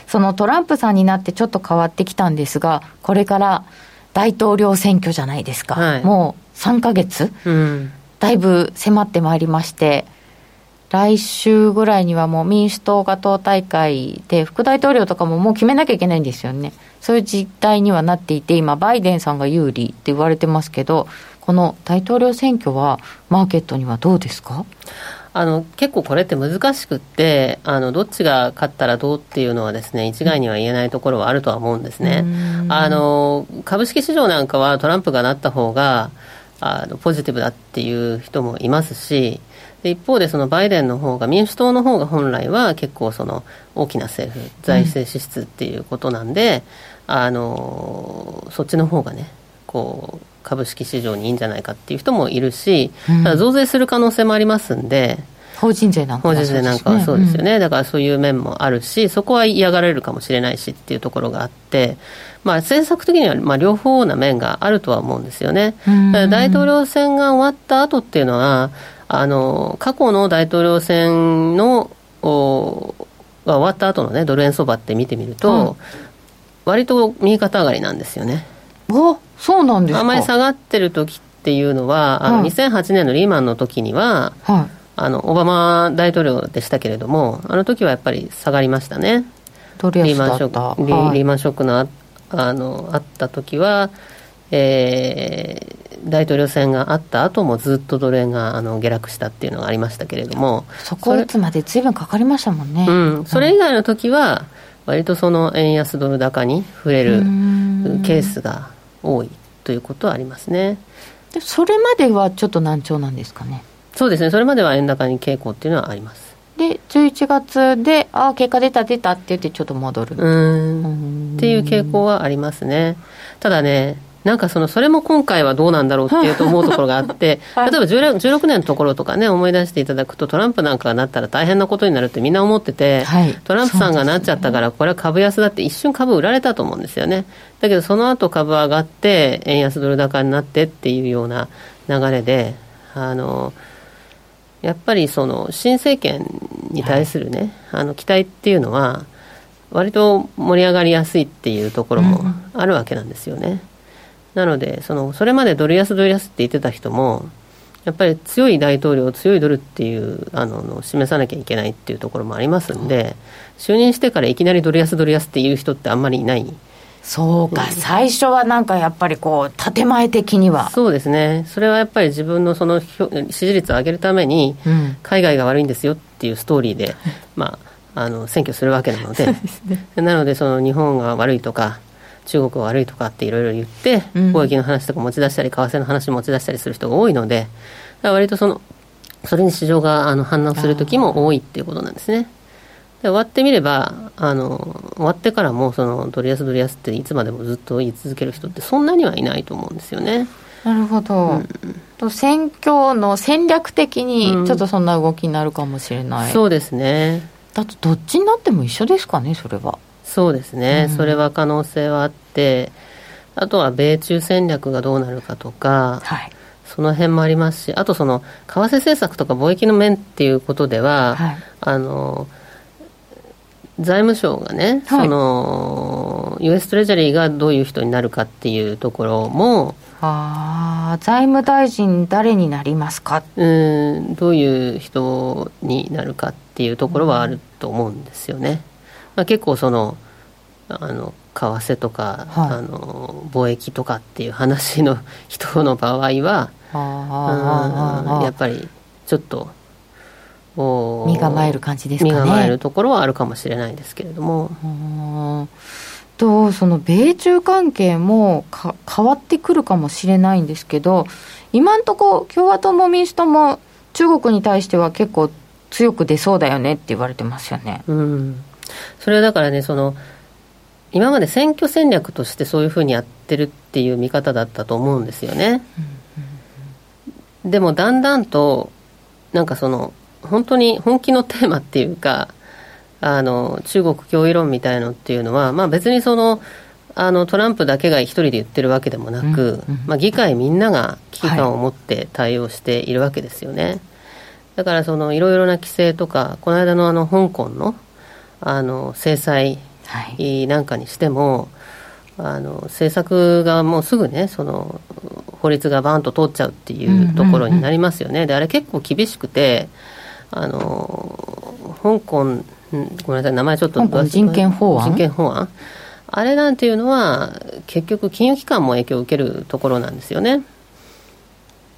Speaker 1: そのトランプさんになってちょっと変わってきたんですが、これから大統領選挙じゃないですか。はい、もう3ヶ月、うん、だいぶ迫ってまいりまして、来週ぐらいにはもう民主党が党大会で副大統領とかももう決めなきゃいけないんですよね。そういう実態にはなっていて、今、バイデンさんが有利って言われてますけど、この大統領選挙は、マーケットにはどうですか？
Speaker 2: あの結構これって難しくってあのどっちが勝ったらどうっていうのはですね一概には言えないところはあるとは思うんですね。あの株式市場なんかはトランプがなった方があのポジティブだっていう人もいますしで一方でそのバイデンの方が民主党の方が本来は結構その大きな政府財政支出っていうことなんで、うん、あのそっちの方がねこう株式市場にいいんじゃないかっていう人もいるし、うん、増税する可能性もありますんで。
Speaker 1: 法人税なんか
Speaker 2: は、そうですよね、うん、だからそういう面もあるし、そこは嫌がられるかもしれないしっていうところがあって、まあ、政策的にはまあ両方な面があるとは思うんですよね。大統領選が終わった後っていうのは、あの過去の大統領選のおが終わった後のねドル円相場って見てみると、うん、割と右肩上がりなんですよね。
Speaker 1: おそうなんです
Speaker 2: あまり下がってる時っていうのは、あの2008年のリーマンの時には、はい、あのオバマ大統領でしたけれども、あの時はやっぱり下がりましたね。
Speaker 1: リーマンショ
Speaker 2: ック、はい、リーマンショックのああのあった時は、えー、大統領選があった後もずっとドル円があの下落したっていうのがありましたけれども。
Speaker 1: そこを打つまでずいぶんかかりましたもんね、
Speaker 2: うん、それ以外の時は割とその円安ドル高に触れるケースが多いということはありますね。
Speaker 1: でそれまではちょっと難聴なんですかね。
Speaker 2: そうですね。それまでは円高に傾向っていうのはあります。
Speaker 1: で11月でああ結果出た出たって言ってちょっと戻る。
Speaker 2: うん。っていう傾向はありますね。ただねなんかそのそれも今回はどうなんだろうっていうと思うところがあって、*laughs* はい、例えば 16, 16年のところとかね、思い出していただくと、トランプなんかがなったら大変なことになるってみんな思ってて、はい、トランプさんがなっちゃったから、これは株安だって一瞬株売られたと思うんですよね。だけどその後株上がって、円安ドル高になってっていうような流れで、あの、やっぱりその新政権に対するね、はい、あの期待っていうのは、割と盛り上がりやすいっていうところもあるわけなんですよね。うんなのでそのそれまでドル安ドル安って言ってた人もやっぱり強い大統領強いドルっていうあの示さなきゃいけないっていうところもありますんで、就任してからいきなりドル安ドル安っていう人ってあんまりいない。
Speaker 1: そうか、うん、最初はなんかやっぱりこう建前的には。
Speaker 2: そうですね。それはやっぱり自分のその支持率を上げるために、海外が悪いんですよっていうストーリーで、まああの選挙するわけなので、*laughs* ね、なのでその日本が悪いとか中国は悪いとかっていろいろ言って、貿易の話とか持ち出したり、為替の話持ち出したりする人が多いので、割とその、それに市場があの反応する時も多いっていうことなんですね。で終わってみればあの終わってからもそのドル安ドル安っていつまでもずっと言い続ける人ってそんなにはいないと思うんですよね。
Speaker 1: なるほど、うん、選挙の戦略的にちょっとそんな動きになるかもしれない、
Speaker 2: うん、そうですね。
Speaker 1: だとどっちになっても一緒ですかねそれは
Speaker 2: そうですね、うん、それは可能性はあって、あとは米中戦略がどうなるかとか、はい、その辺もありますし、あとその為替政策とか貿易の面っていうことでは、はい、あの財務省がね、はい、その US トレジャリーがどういう人になるかっていうところも、
Speaker 1: あ財務大臣、誰になりますか？
Speaker 2: うんどういう人になるかっていうところはあると思うんですよね。まあ、結構そのあの為替とか、はい、あの貿易とかっていう話の *laughs* 人の場合はやっぱりちょっと
Speaker 1: 身構える感じですかね。
Speaker 2: 身構えるところはあるかもしれないですけれども。
Speaker 1: とその米中関係もか変わってくるかもしれないんですけど今のところ共和党も民主党も中国に対しては結構強く出そうだよねって言われてますよね。
Speaker 2: うんそれはだからねその今まで選挙戦略としてそういうふうにやってるっていう見方だったと思うんですよね。でもだんだんとなんかその本当に本気のテーマっていうかあの中国脅威論みたいのっていうのは、まあ、別にそのあのトランプだけが一人で言ってるわけでもなく、うんうん、まあ、議会みんなが危機感を持って対応しているわけですよね。はい、だからそのいろいろな規制とか、この間のあの香港のあの制裁なんかにしても、はい、あの政策がもうすぐね、その法律がバーンと通っちゃうっていうところになりますよね。であれ結構厳しくてあの香港ごめんなさい名前ちょっと
Speaker 1: 人権法
Speaker 2: 案？人権法案？あれなんていうのは、結局、金融機関も影響を受けるところなんですよね。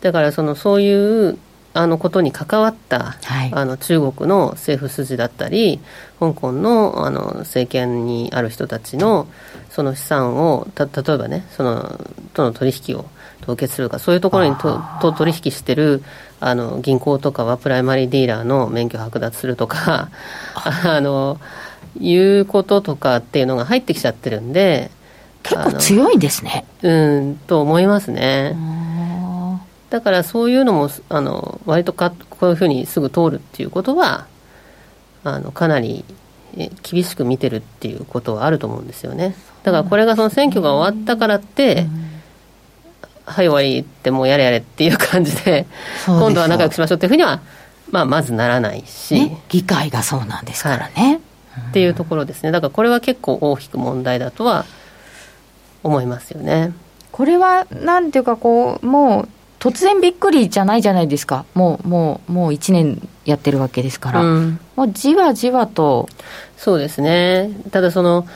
Speaker 2: だからそのそういうあのことに関わった、はい、あの中国の政府筋だったり、香港のあの政権にある人たちのその資産を、た例えばね、そのとの取引を凍結するか、そういうところにとと取引してるあの銀行とかはプライマリーディーラーの免許剥奪するとか、あ。のいうこととかっていうのが入ってきちゃってるんで
Speaker 1: 結構強いですね。
Speaker 2: うんと思いますねだからそういうのもあの割とかこういうふうにすぐ通るっていうことはあのかなり厳しく見てるっていうことはあると思うんですよね。だからこれがその選挙が終わったからって、はい終わりってもうやれやれっていう感じで今度は仲良くしましょうっていうふうには、まあ、まずならないし、
Speaker 1: ね、議会がそうなんですからね、はい。
Speaker 2: っていうところですね。だからこれは結構大きく問題だとは思いますよね。
Speaker 1: これはなんていうかこうもう突然びっくりじゃないじゃないですか。もうもうもう1年やってるわけですから、うん、もうじわじわと。
Speaker 2: そうですね。ただその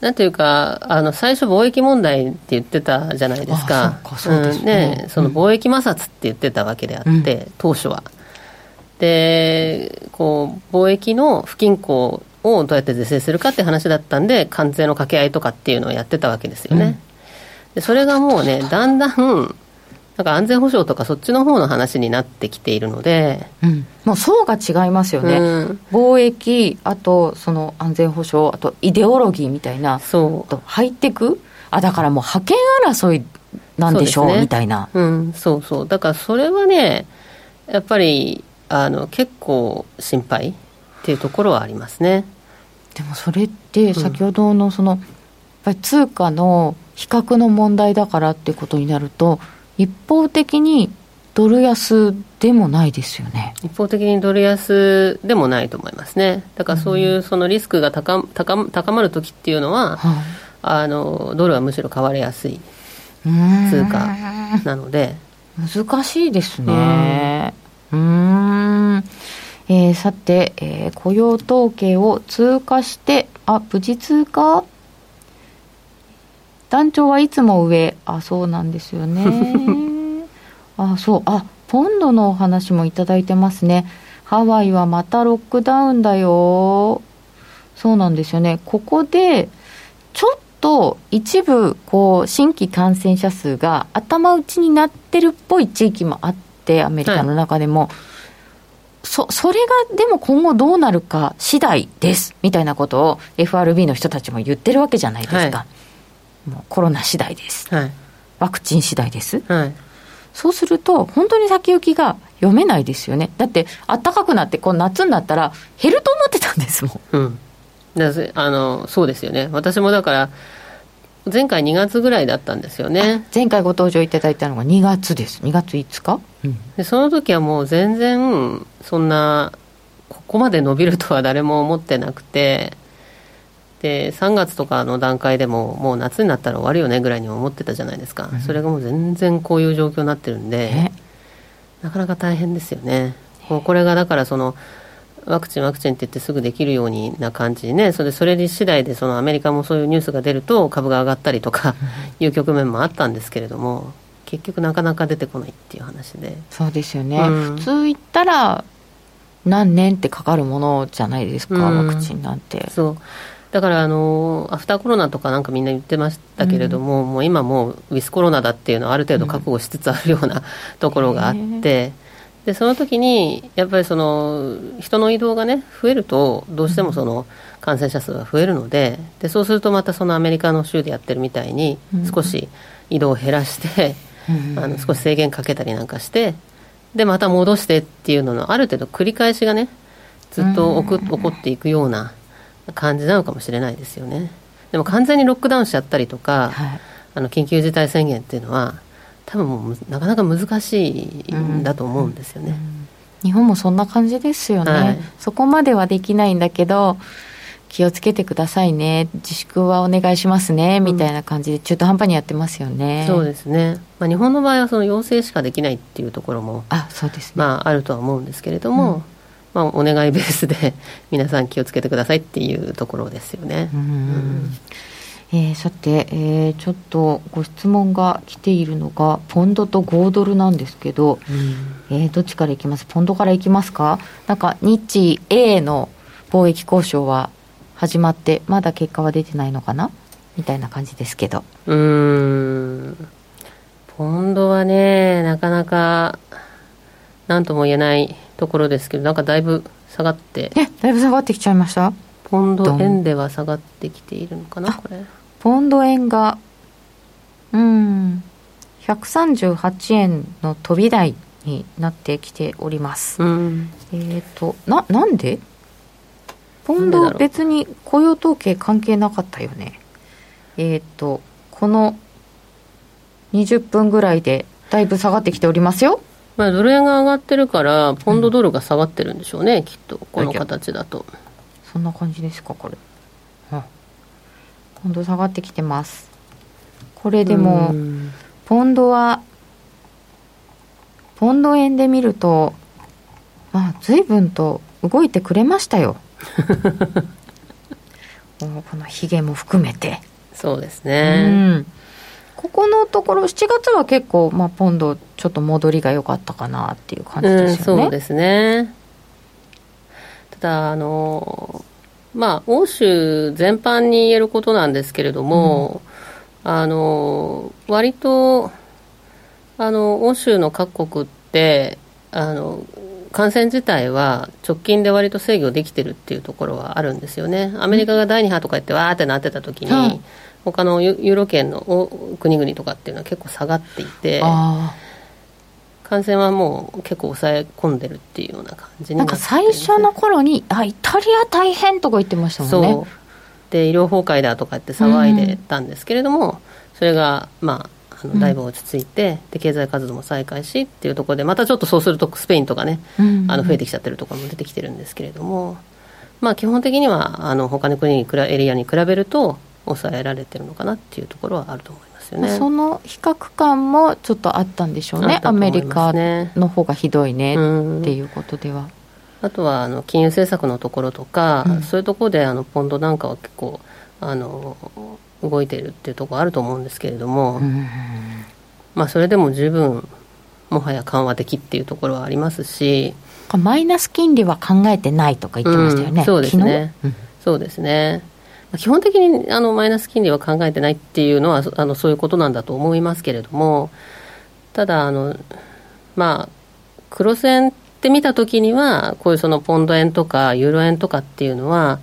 Speaker 2: なんていうかあの最初貿易問題って言ってたじゃないですか。
Speaker 1: そね、
Speaker 2: その貿易摩擦って言ってたわけであって、うん、当初は。でこう貿易の不均衡をどうやって是正するかって話だったんで、関税の掛け合いとかっていうのをやってたわけですよね。うん、でそれがもうね、だんだん、なんか安全保障とかそっちの方の話になってきているので、
Speaker 1: うん、もう層が違いますよね、うん、貿易、あとその安全保障、あとイデオロギーみたいな、
Speaker 2: そう。
Speaker 1: とハイテク、あだからもう覇権争いなんでしょう、ね、みたいな、
Speaker 2: うん、そうそう、だからそれはね、やっぱりあの結構心配っていうところはありますね。
Speaker 1: でもそれって先ほどのその、やっぱり通貨の比較の問題だからってことになると一方的にドル安でもないですよね。
Speaker 2: 一方的にドル安でもないと思いますね。だからそういうそのリスクが高高高まる時っていうのは、うん、あのドルはむしろ買われやすい通貨なので。
Speaker 1: 難しいですね。うん。えー、さて、えー、雇用統計を通過して、あ、無事通過？団長はいつも上。あ、そうなんですよね。*laughs* あ、そう。あ、ポンドのお話もいただいてますね。ハワイはまたロックダウンだよ。そうなんですよね。ここで、ちょっと一部、こう、新規感染者数が頭打ちになってるっぽい地域もあって、アメリカの中でも。はいそそれがでも今後どうなるか次第ですみたいなことを FRB の人たちも言ってるわけじゃないですか、はい、もうコロナ次第です、はい、ワクチン次第です、はい、そうすると本当に先行きが読めないですよね。だって暖かくなってこう夏になったら減ると思ってたんですもん、
Speaker 2: うん、あのそうですよね。私もだから前回2月ぐらいだったんですよね。
Speaker 1: 前回ご登場いただいたのが2月です。2月5日、
Speaker 2: うん、でその時はもう全然そんなここまで伸びるとは誰も思ってなくてで3月とかの段階でももう夏になったら終わるよねぐらいに思ってたじゃないですか、うん、それがもう全然こういう状況になってるんでなかなか大変ですよね。もうこれがだからそのワクチン、ワクチンって言ってすぐできるようにな感じね、それそれ次第でそのアメリカもそういうニュースが出ると株が上がったりとかいう局面もあったんですけれども、結局なかなか出てこないっていう話で。
Speaker 1: そうですよね、うん、普通言ったら何年ってかかるものじゃないですか、うん、ワクチンなんて。
Speaker 2: そうだからあのアフターコロナとかなんかみんな言ってましたけれども、うん、もう今もうウィスコロナだっていうのはある程度覚悟しつつあるようなところがあって、でその時にやっぱりその人の移動がね増えるとどうしてもその感染者数が増えるのででそうするとまたそのアメリカの州でやってるみたいに少し移動を減らして、あの少し制限かけたりなんかしてでまた戻してっていうののある程度繰り返しがねずっと起こっていくような感じなのかもしれないですよね。でも完全にロックダウンしちゃったりとか、はい、あの緊急事態宣言っていうのは多分もうなかなか難しいんだと思うんですよね、うん。うん、
Speaker 1: 日本もそんな感じですよね、はい、そこまではできないんだけど気をつけてくださいね。自粛はお願いしますね、みたいな感じで中途半端にやってますよね、
Speaker 2: そうですね、まあ、日本の場合はその要請しかできないっていうところも
Speaker 1: あそうです、ね、
Speaker 2: まあ、あるとは思うんですけれども、うん、まあ、お願いベースで *laughs* 皆さん気をつけてくださいっていうところですよね。うん、うん
Speaker 1: えー、さて、えー、ちょっとご質問が来ているのがポンドと5ドルなんですけど、うん、えー、どっちからいきます？ポンドからいきますか？なんか日英の貿易交渉は始まってまだ結果は出てないのかな？みたいな感じですけど。
Speaker 2: うん。ポンドはねなかなか何とも言えないところですけどなんかだいぶ下がって。
Speaker 1: えだいぶ下がってきちゃいました？
Speaker 2: ポンド円では下がってきているのかなこれ。
Speaker 1: ポンド円がうん138円の飛び台になってきております、うん、えっ、ー、とななんで？ポンド別に雇用統計関係なかったよね。えっ、ー、とこの20分ぐらいでだいぶ下がってきておりますよ
Speaker 2: まあ、ドル円が上がってるからポンドドルが下がってるんでしょうね、うん、きっとこの形だと。
Speaker 1: そんな感じですかこれ。ポンド下がってきてます。これでもポンドはポンド円で見るとまあ随分と動いてくれましたよ。*laughs* このひげも含めて。
Speaker 2: そうですね、うん、
Speaker 1: ここのところ7月は結構、まあ、ポンドちょっと戻りが良かったかなっていう感じですよね、うん、
Speaker 2: そうですね。ただあのまあ欧州全般に言えることなんですけれども、うん、あの割とあの欧州の各国ってあの感染自体は直近で割と制御できてるっていうところはあるんですよね。アメリカが第2波とか言ってわーってなってた時に、うん、他のユーロ圏の国々とかっていうのは結構下がっていて、感染はもう結構抑え込んでるっていうような感じにな
Speaker 1: なんか最初の頃にあイタリア大変とか言ってましたもんね。そう。
Speaker 2: で医療崩壊だとかって騒いでたんですけれども、うん、それがまああのだいぶ落ち着いて、うん、で経済活動も再開しっていうところでまたちょっとそうするとスペインとかね、うん。あの増えてきちゃってるところも出てきてるんですけれども、まあ、基本的にはあの他の国にエリアに比べると抑えられてるのかなっていうところはあると思いますよね。
Speaker 1: その比較感もちょっとあったんでしょうね、ね。アメリカの方がひどいねっていうことでは。
Speaker 2: あとはあの金融政策のところとか、うん、そういうところであのポンドなんかは結構あの動いているっていうところあると思うんですけれども、まあ、それでも十分もはや緩和的っていうところはありますし
Speaker 1: マイナス金利は考えてないとか言ってましたよね、うん、
Speaker 2: そうですね、うん、そうですね基本的にあのマイナス金利は考えてないっていうのはあのそういうことなんだと思いますけれどもただあのまあ黒線って見たときにはこういうそのポンド円とかユーロ円とかっていうのは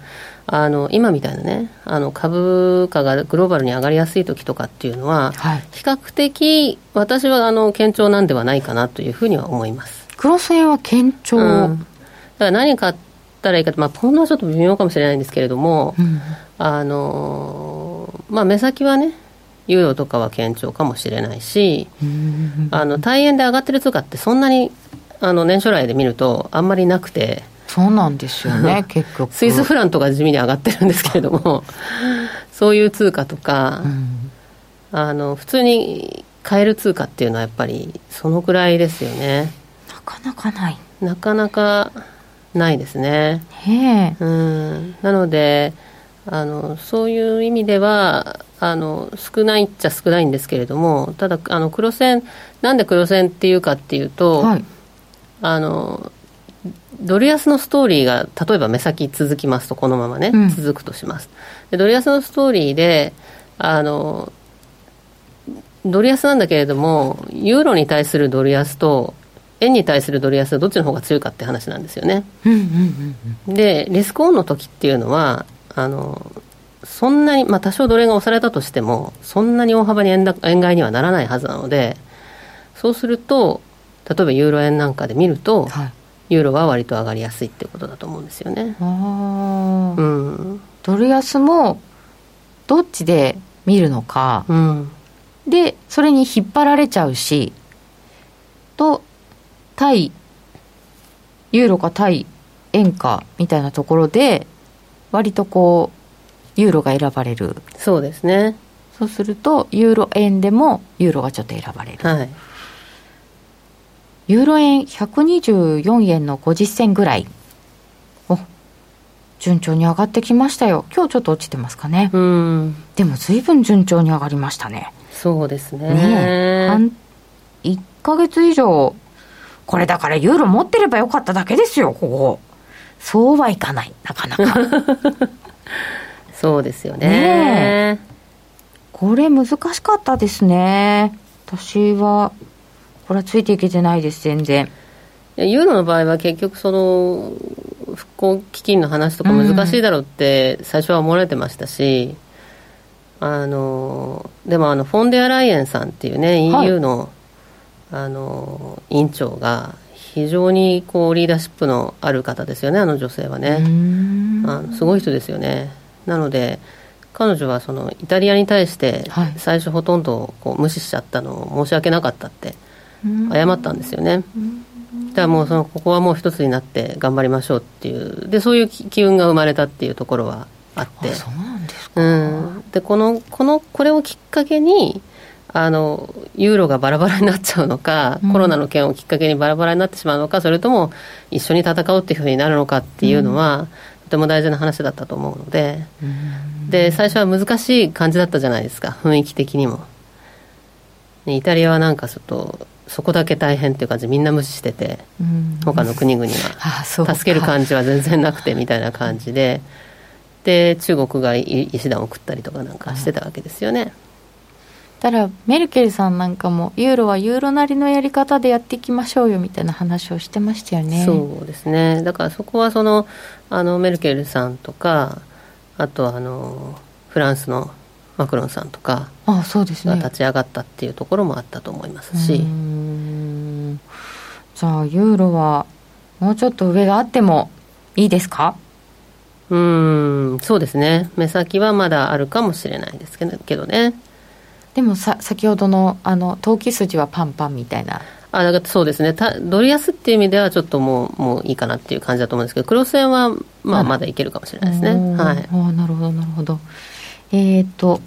Speaker 2: あの今みたいなねあの株価がグローバルに上がりやすい時とかっていうのは、はい、比較的私はあの堅調なんではないかなというふうには思います。
Speaker 1: クロス円は堅調、うん、
Speaker 2: だから何買ったらいいかまあ、ポンドはちょっと微妙かもしれないんですけれども、うん、あのまあ、目先はねユーロとかは堅調かもしれないし、あの大円で上がってる通貨ってそんなにあの年初来で見るとあんまりなくて。
Speaker 1: そうなんですよね *laughs* 結局。
Speaker 2: スイスフランとか地味に上がってるんですけれども *laughs* そういう通貨とか、うん、あの普通に買える通貨っていうのはやっぱりそのくらいですよね。
Speaker 1: なかなかない。
Speaker 2: なかなかないですね。
Speaker 1: う
Speaker 2: ん、なのであのそういう意味ではあの少ないっちゃ少ないんですけれどもただあの黒線なんで黒線っていうかっていうと、はい、あのドル安のストーリーが例えば目先続きますとこのままね、うん、続くとします。でドル安のストーリーであのドル安なんだけれどもユーロに対するドル安と円に対するドル安どっちの方が強いかって話なんですよね、でリスクオンの時っていうのはあのそんなに、まあ、多少ドル円が押されたとしてもそんなに大幅に円円買いにはならないはずなのでそうすると例えばユーロ円なんかで見ると、はい。ユーロは割と上がりやすいってことだと思うんですよね。うん、
Speaker 1: ドル安もどっちで見るのか、
Speaker 2: うん、
Speaker 1: でそれに引っ張られちゃうしと対ユーロか対円かみたいなところで割とこうユーロが選ばれる。
Speaker 2: そうですね。
Speaker 1: そうするとユーロ円でもユーロがちょっと選ばれる、
Speaker 2: はい、
Speaker 1: ユーロ円124円の50銭ぐらい。お順調に上がってきましたよ。今日ちょっと落ちてますかね。
Speaker 2: うん。
Speaker 1: でも随分順調に上がりましたね。
Speaker 2: そうですね。ね
Speaker 1: 1か月以上これだからユーロ持ってればよかっただけですよここ。そうはいかないなかなか。*laughs*
Speaker 2: そうですよね。ね
Speaker 1: これ難しかったですね。私はこれはついていけてないです全然。
Speaker 2: ユーロの場合は結局その復興基金の話とか難しいだろうって最初は思われてましたし、うん、あのでもあのフォンデアライエンさんっていうね EU の、はい、あの委員長が非常にこうリーダーシップのある方ですよねあの女性はね。あのすごい人ですよね。なので彼女はそのイタリアに対して最初ほとんどこう無視しちゃったのを申し訳なかったって謝ったんですよね。だからもうそのここはもう一つになって頑張りましょうっていうでそういう機運が生まれたっていうところはあって。
Speaker 1: そうなんですか、
Speaker 2: うん、でこのこのこれをきっかけにあのユーロがバラバラになっちゃうのか、うん、コロナの件をきっかけにバラバラになってしまうのかそれとも一緒に戦うっていうふうになるのかっていうのは、うん、とても大事な話だったと思うので、うん、で最初は難しい感じだったじゃないですか雰囲気的にも。イタリアはなんかちょっとそこだけ大変っていう感じみんな無視してて、うん、他の国々は助ける感じは全然なくてみたいな感じでで中国が。石段を送ったりとか。なんかしてたわけですよね。
Speaker 1: だからメルケルさんなんかもユーロはユーロなりのやり方でやっていきましょうよみたいな話をしてましたよね。
Speaker 2: そうですね。だからそこはそのあのメルケルさんとかあとあのフランスのマクロンさんとか
Speaker 1: あそうですね。
Speaker 2: 立ち上がったっていうところもあったと思いますし。
Speaker 1: じゃあユーロはもうちょっと上があってもいいですか？
Speaker 2: うん。そうですね。目先はまだあるかもしれないですけどね
Speaker 1: でもさ先ほどのあの投機筋はパンパンみたいな。
Speaker 2: あだからそうですね。たドル安っていう意味ではちょっともうもういいかなっていう感じだと思うんですけど黒線はまあまだいけるかもしれないですね。はい。
Speaker 1: あなるほどなるほど。えっ、ー、と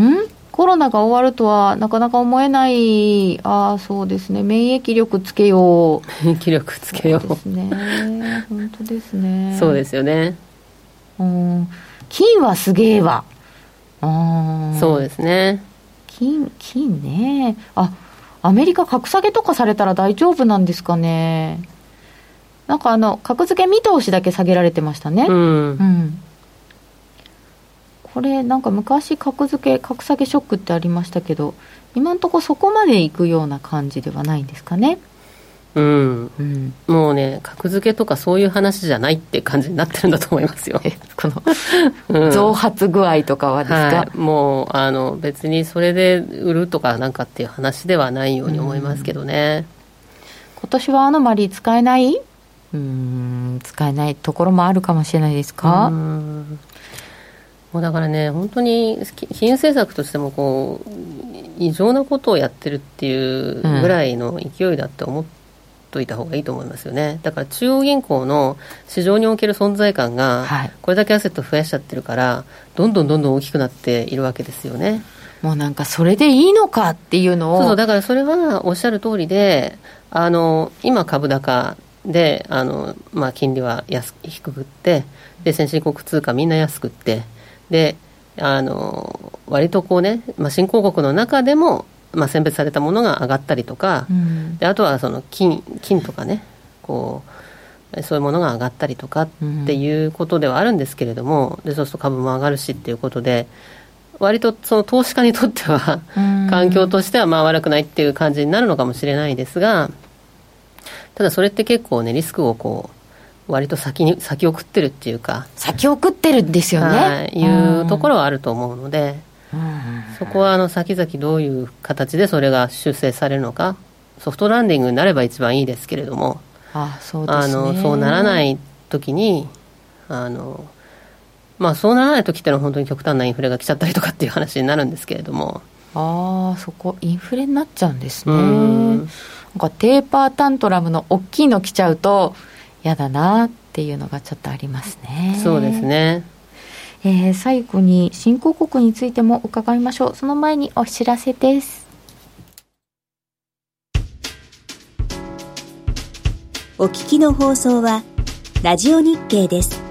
Speaker 1: ん？コロナが終わるとはなかなか思えない。ああそうですね。免疫力つけよ
Speaker 2: う。免疫力つけよう。
Speaker 1: ですね。本当ですね。
Speaker 2: そうですよね。
Speaker 1: うん。金はすげえわ。
Speaker 2: あそうですね
Speaker 1: 金金ね。あアメリカ格下げとかされたら大丈夫なんですかね。なんかあの格付け見通しだけ下げられてましたね。
Speaker 2: うん、うん。
Speaker 1: これなんか昔格付け格下げショックってありましたけど今のところそこまでいくような感じではないんですかね
Speaker 2: うん、うん、もうね格付けとかそういう話じゃないって感じになってるんだと思いますよ。
Speaker 1: この *laughs* 増発具合とかはですか、は
Speaker 2: い、もうあの別にそれで売るとかなんかっていう話ではないように思いますけどね、
Speaker 1: 今年はアノマリー使えない？うん使えないところもあるかもしれないですか？うん。
Speaker 2: もうだからね、本当に金融政策としてもこう異常なことをやってるっていうぐらいの勢いだって思っといた方がいいと思いますよね。だから中央銀行の市場における存在感が、これだけアセット増やしちゃってるから、どんどんどんどん大きくなっているわけですよね。
Speaker 1: もうなんかそれでいいのかっていうのを。
Speaker 2: そうだからそれはおっしゃる通りで、あの、今株高で、あの、まあ金利は安低くって、で、先進国通貨みんな安くって、であの割とこうね、まあ、新興国の中でも、まあ、選別されたものが上がったりとか、うん、であとはその金金とかねこうそういうものが上がったりとかっていうことではあるんですけれども、でそうすると株も上がるしっていうことで割とその投資家にとっては環境としてはまあ悪くないっていう感じになるのかもしれないですがただそれって結構ねリスクをこう割と先に先送ってるっていうか
Speaker 1: 先送ってるんですよね、
Speaker 2: はい、いうところはあると思うので、そこはあの先々どういう形でそれが修正されるのかソフトランディングになれば一番いいですけれども
Speaker 1: あそう、ね、あ
Speaker 2: のそうならない時にあのまあ、そうならない時ってのは本当に極端なインフレが来ちゃったりとかっていう話になるんですけれども。
Speaker 1: ああそこインフレになっちゃうんですね。なんかテーパータントラムの大きいの来ちゃうと嫌だなっていうのがちょっとありますね。
Speaker 2: そうですね
Speaker 1: えー、最後に新興国についても伺いましょう。その前にお知らせです。
Speaker 3: お聞きの放送はラジオ日経です。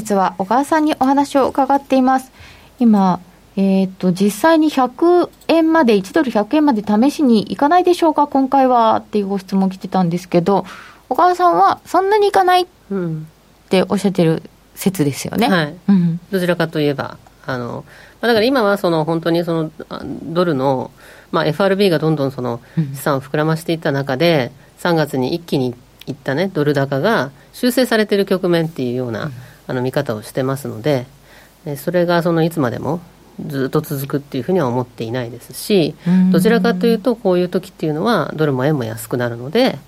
Speaker 1: 日は小川さんにお話を伺っています。今、えっ、ー、と、実際に100円まで、1ドル100円まで試しに行かないでしょうか、今回はっていうご質問来てたんですけど、小川さんはそんなに行かないっておっしゃってる説ですよね。
Speaker 2: はい。うん、どちらかといえば、あの、だから今はその本当にそのドルの、まあ、FRB がどんどんその資産を膨らましていった中で、3月に一気にいったね、ドル高が修正されている局面っていうような、あの見方をしてますので、それがそのいつまでもずっと続くっていうふうには思っていないですし、どちらかというと、こういう時っていうのは、ドルも円も安くなるので、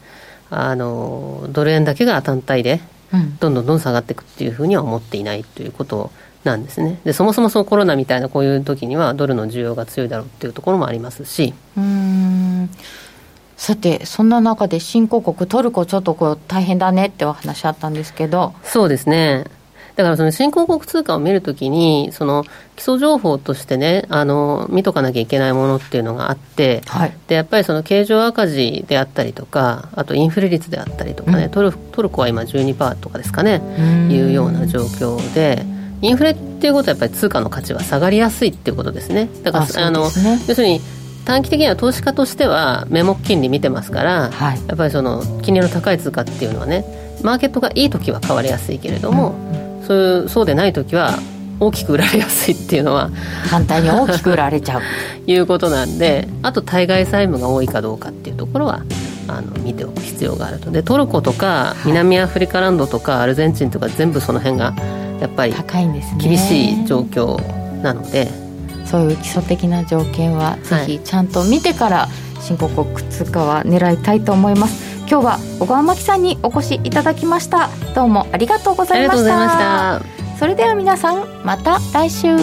Speaker 2: あのドル円だけが単体で、どんどんどん下がっていくっていうふうには思っていないということなんですね。で、そもそもそのコロナみたいなこういう時には、ドルの需要が強いだろうっていうところもありますし。
Speaker 1: うんさて、そんな中で新興国、トルコ、ちょっとこう大変だねってお話あったんですけど。
Speaker 2: そうですね。だからその新興国通貨を見るときに、その基礎情報としてね、あの見とかなきゃいけないものっていうのがあって、はい、でやっぱりその経常赤字であったりとか、あとインフレ率であったりとかね、うん、トルトルコは今12%とかですかね、いうような状況で。インフレっていうことはやっぱり通貨の価値は下がりやすいっていうことですね。だからあ、ね、の要するに短期的には投資家としては名目金利見てますから、はい、やっぱりその金利の高い通貨っていうのはねマーケットがいい時は買われやすいけれども、うんそういうそうでない時は大きく売られやすいっていうのは
Speaker 1: 反対に大きく売られちゃう。*laughs*
Speaker 2: いうことなんであと対外債務が多いかどうかっていうところはあの見ておく必要があると。でトルコとか南アフリカランドとかアルゼンチンとか全部その辺がやっぱり厳しい状況なので、
Speaker 1: そういう基礎的な条件はぜひちゃんと見てから新興国通貨は狙いたいと思います、今日は小川真紀さんにお越しいただきました。どうもありがとうございました。それでは皆さんまた来週